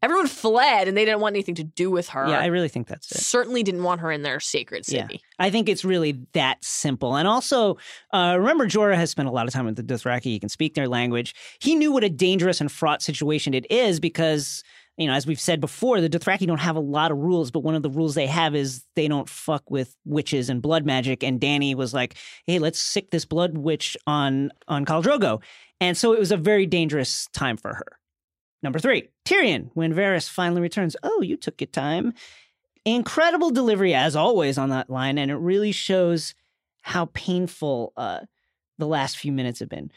Everyone fled and they didn't want anything to do with her. Yeah, I really think that's it. Certainly didn't want her in their sacred city. Yeah. I think it's really that simple. And also, uh, remember, Jorah has spent a lot of time with the Dothraki. He can speak their language. He knew what a dangerous and fraught situation it is because, you know, as we've said before, the Dothraki don't have a lot of rules, but one of the rules they have is they don't fuck with witches and blood magic. And Dany was like, hey, let's sick this blood witch on, on Khal Drogo. And so it was a very dangerous time for her. Number three, Tyrion, when Varys finally returns. Oh, you took your time. Incredible delivery, as always, on that line. And it really shows how painful uh, the last few minutes have been.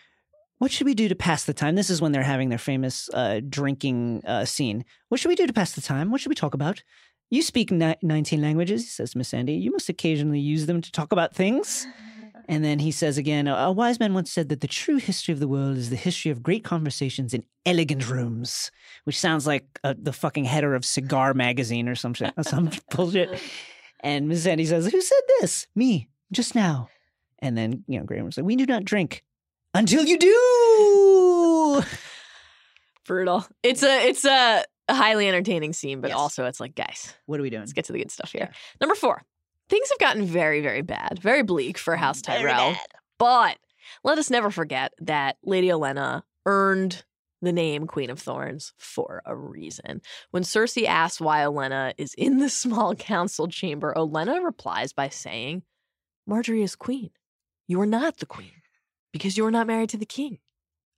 What should we do to pass the time? This is when they're having their famous uh, drinking uh, scene. What should we do to pass the time? What should we talk about? You speak ni- 19 languages, says Missandei. You must occasionally use them to talk about things. And then he says again, a wise man once said that the true history of the world is the history of great conversations in elegant rooms, which sounds like uh, the fucking header of Cigar Magazine or some shit, some bullshit. And Missandei says, "Who said this? Me, just now." And then you know, Grey Worm was like, "We do not drink until you do." Brutal. It's a it's a highly entertaining scene, but Yes. also it's like, guys, What are we doing? let's get to the good stuff here. Number four. Things have gotten very, very bad, very bleak for House Tyrell. But let us never forget that Lady Olenna earned the name Queen of Thorns for a reason. When Cersei asks why Olenna is in the small council chamber, Olenna replies by saying, Margaery is queen. You are not the queen because you are not married to the king.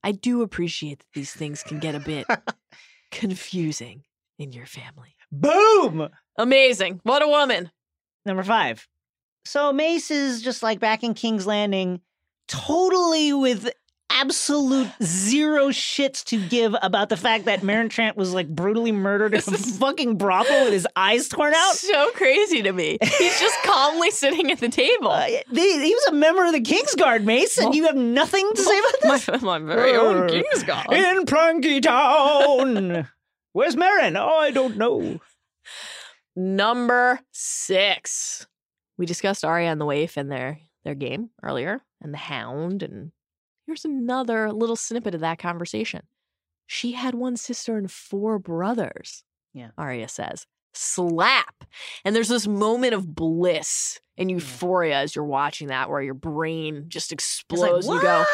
I do appreciate that these things can get a bit confusing in your family. Boom. Amazing. What a woman. Number five. So Mace is just like back in King's Landing, totally with absolute zero shits to give about the fact that Meryn Trant was like brutally murdered in a fucking brothel with his eyes torn out. So crazy to me. He's just calmly sitting at the table. Uh, they, he was a member of the Kingsguard, Mace, and Well- you have nothing to say about this? my, my very own Uh, Kingsguard. In Pranky Town. Where's Marin? Oh, I don't know. Number six. We discussed Arya and the Waif and their their game earlier, and the Hound, and here's another little snippet of that conversation. She had one sister and four brothers. Yeah. Arya says. Slap. And there's this moment of bliss and euphoria as you're watching that where your brain just It's like, explodes. you go,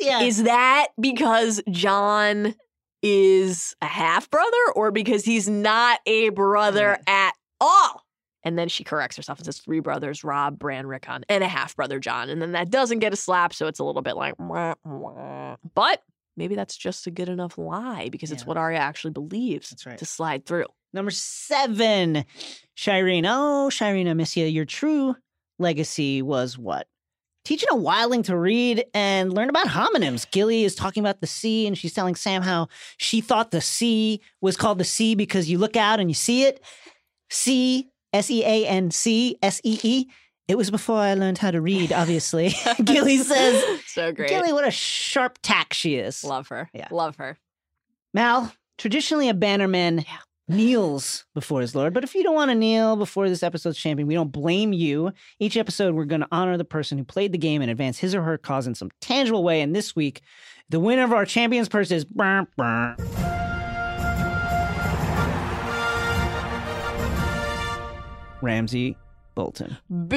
Yeah. Is that because Jon is a half brother or because he's not a brother at all? And then she corrects herself and says three brothers, Robb, Bran, Rickon, and a half brother, Jon. And then that doesn't get a slap, so it's a little bit like, "Wah, wah." but maybe that's just a good enough lie because it's what Arya actually believes right. to slide through. Number seven, Shireen. Oh, Shireen, I miss you. Your true legacy was what? Teaching a wildling to read and learn about homonyms. Gilly is talking about the sea, and she's telling Sam how she thought the sea was called the sea because you look out and you see it. C, S E A N C, S E E. It was before I learned how to read, obviously. Gilly says, so great. Gilly, what a sharp tack she is. Love her. Yeah. Love her. Mal, traditionally a bannerman Yeah. kneels before his lord, but if you don't want to kneel before this episode's champion, we don't blame you. Each episode, we're going to honor the person who played the game and advance his or her cause in some tangible way. And this week, the winner of our champion's purse is. brr, brr. Ramsay Bolton. Boo!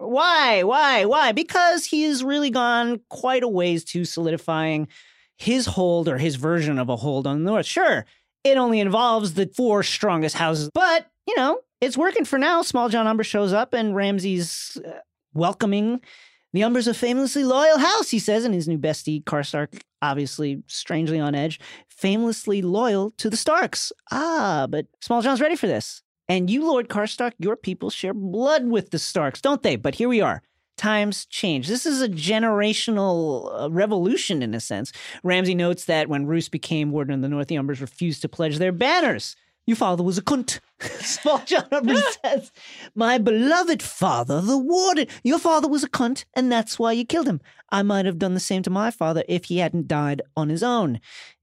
Why? Why? Why? Because he's really gone quite a ways to solidifying his hold or his version of a hold on the North. Sure, it only involves the four strongest houses, but you know, it's working for now. Smalljon Umber shows up and Ramsay's uh, welcoming the Umber's a famously loyal house, he says, and his new bestie, Karstark, obviously strangely on edge, famously loyal to the Starks. Ah, but Smalljon's ready for this. And you, Lord Karstark, your people share blood with the Starks, don't they? But here we are. Times change. This is a generational uh, revolution in a sense. Ramsay notes that when Roose became Warden of the North, the Umbers refused to pledge their banners. Your father was a cunt. Smalljon Umber says, My beloved father, the warden. Your father was a cunt, and that's why you killed him. I might have done the same to my father if he hadn't died on his own.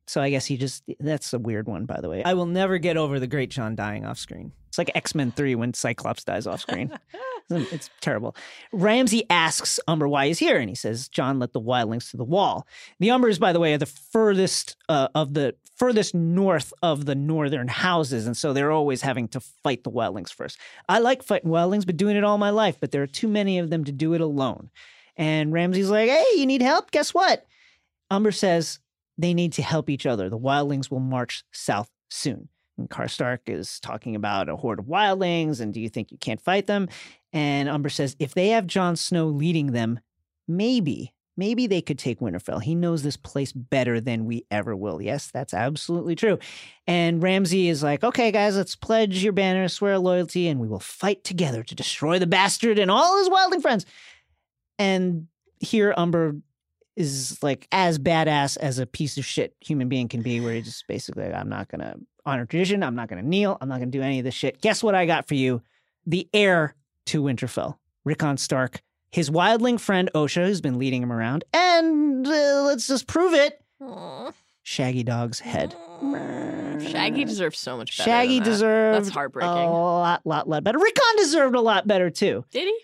So I guess he just, that's a weird one, by the way. I will never get over the great John dying off screen. It's like X Men 3 when Cyclops dies off screen. It's- terrible. Ramsay asks Umber why he's here, and he says, Jon let the wildlings to the wall. The Umbers, by the way, are the furthest uh, of the furthest north of the northern houses, and so they're always having to fight the wildlings first. I like fighting wildlings, been doing it all my life, but there are too many of them to do it alone. And Ramsay's like, hey, you need help? Guess what? Umber says they need to help each other. The wildlings will march south soon. And Karstark is talking about a horde of wildlings, and do you think you can't fight them? And Umber says, if they have Jon Snow leading them, maybe, maybe they could take Winterfell. He knows this place better than we ever will. Yes, that's absolutely true. And Ramsay is like, okay, guys, let's pledge your banner, swear loyalty, and we will fight together to destroy the bastard and all his wildling friends. And here, Umber is like as badass as a piece of shit human being can be, where he's just basically, I'm not to honor tradition. I'm not going to kneel. I'm not going to do any of this shit. Guess what I got for you? The heir to Winterfell, Rickon Stark, his wildling friend Osha, who's been leading him around, and uh, let's just prove it. Shaggy Dog's head. Shaggy deserves so much better. Shaggy that. deserved That's heartbreaking. a lot, lot, lot better. Rickon deserved a lot better too. Did he?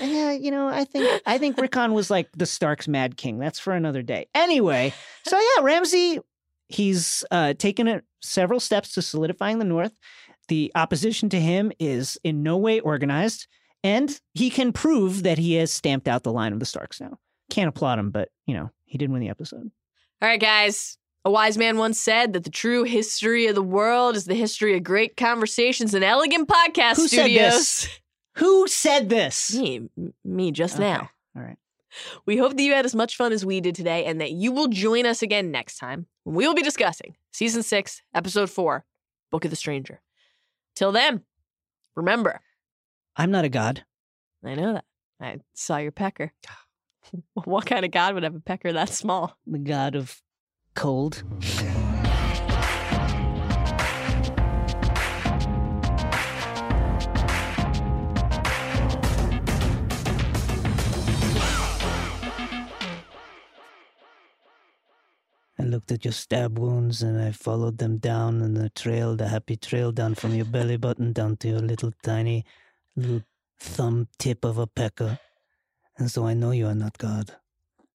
Yeah, you know, I think I think Rickon was like the Stark's Mad King. That's for another day. Anyway, so yeah, Ramsay, he's uh, taken several steps to solidifying the North. The opposition to him is in no way organized, and he can prove that he has stamped out the line of the Starks now. Can't applaud him, but you know, he did win the episode. All right, guys. A wise man once said that the true history of the world is the history of great conversations and elegant podcast Who said this? Who said this? Me, me just Okay. now. All right. We hope that you had as much fun as we did today and that you will join us again next time when we will be discussing season six, episode four, Book of the Stranger. Till then, remember, I'm not a god. I know that. I saw your pecker. what kind of god would have a pecker that small? The god of cold. looked at your stab wounds and I followed them down and the trail, the happy trail down from your belly button down to your little tiny little thumb tip of a pecker. And so I know you are not God.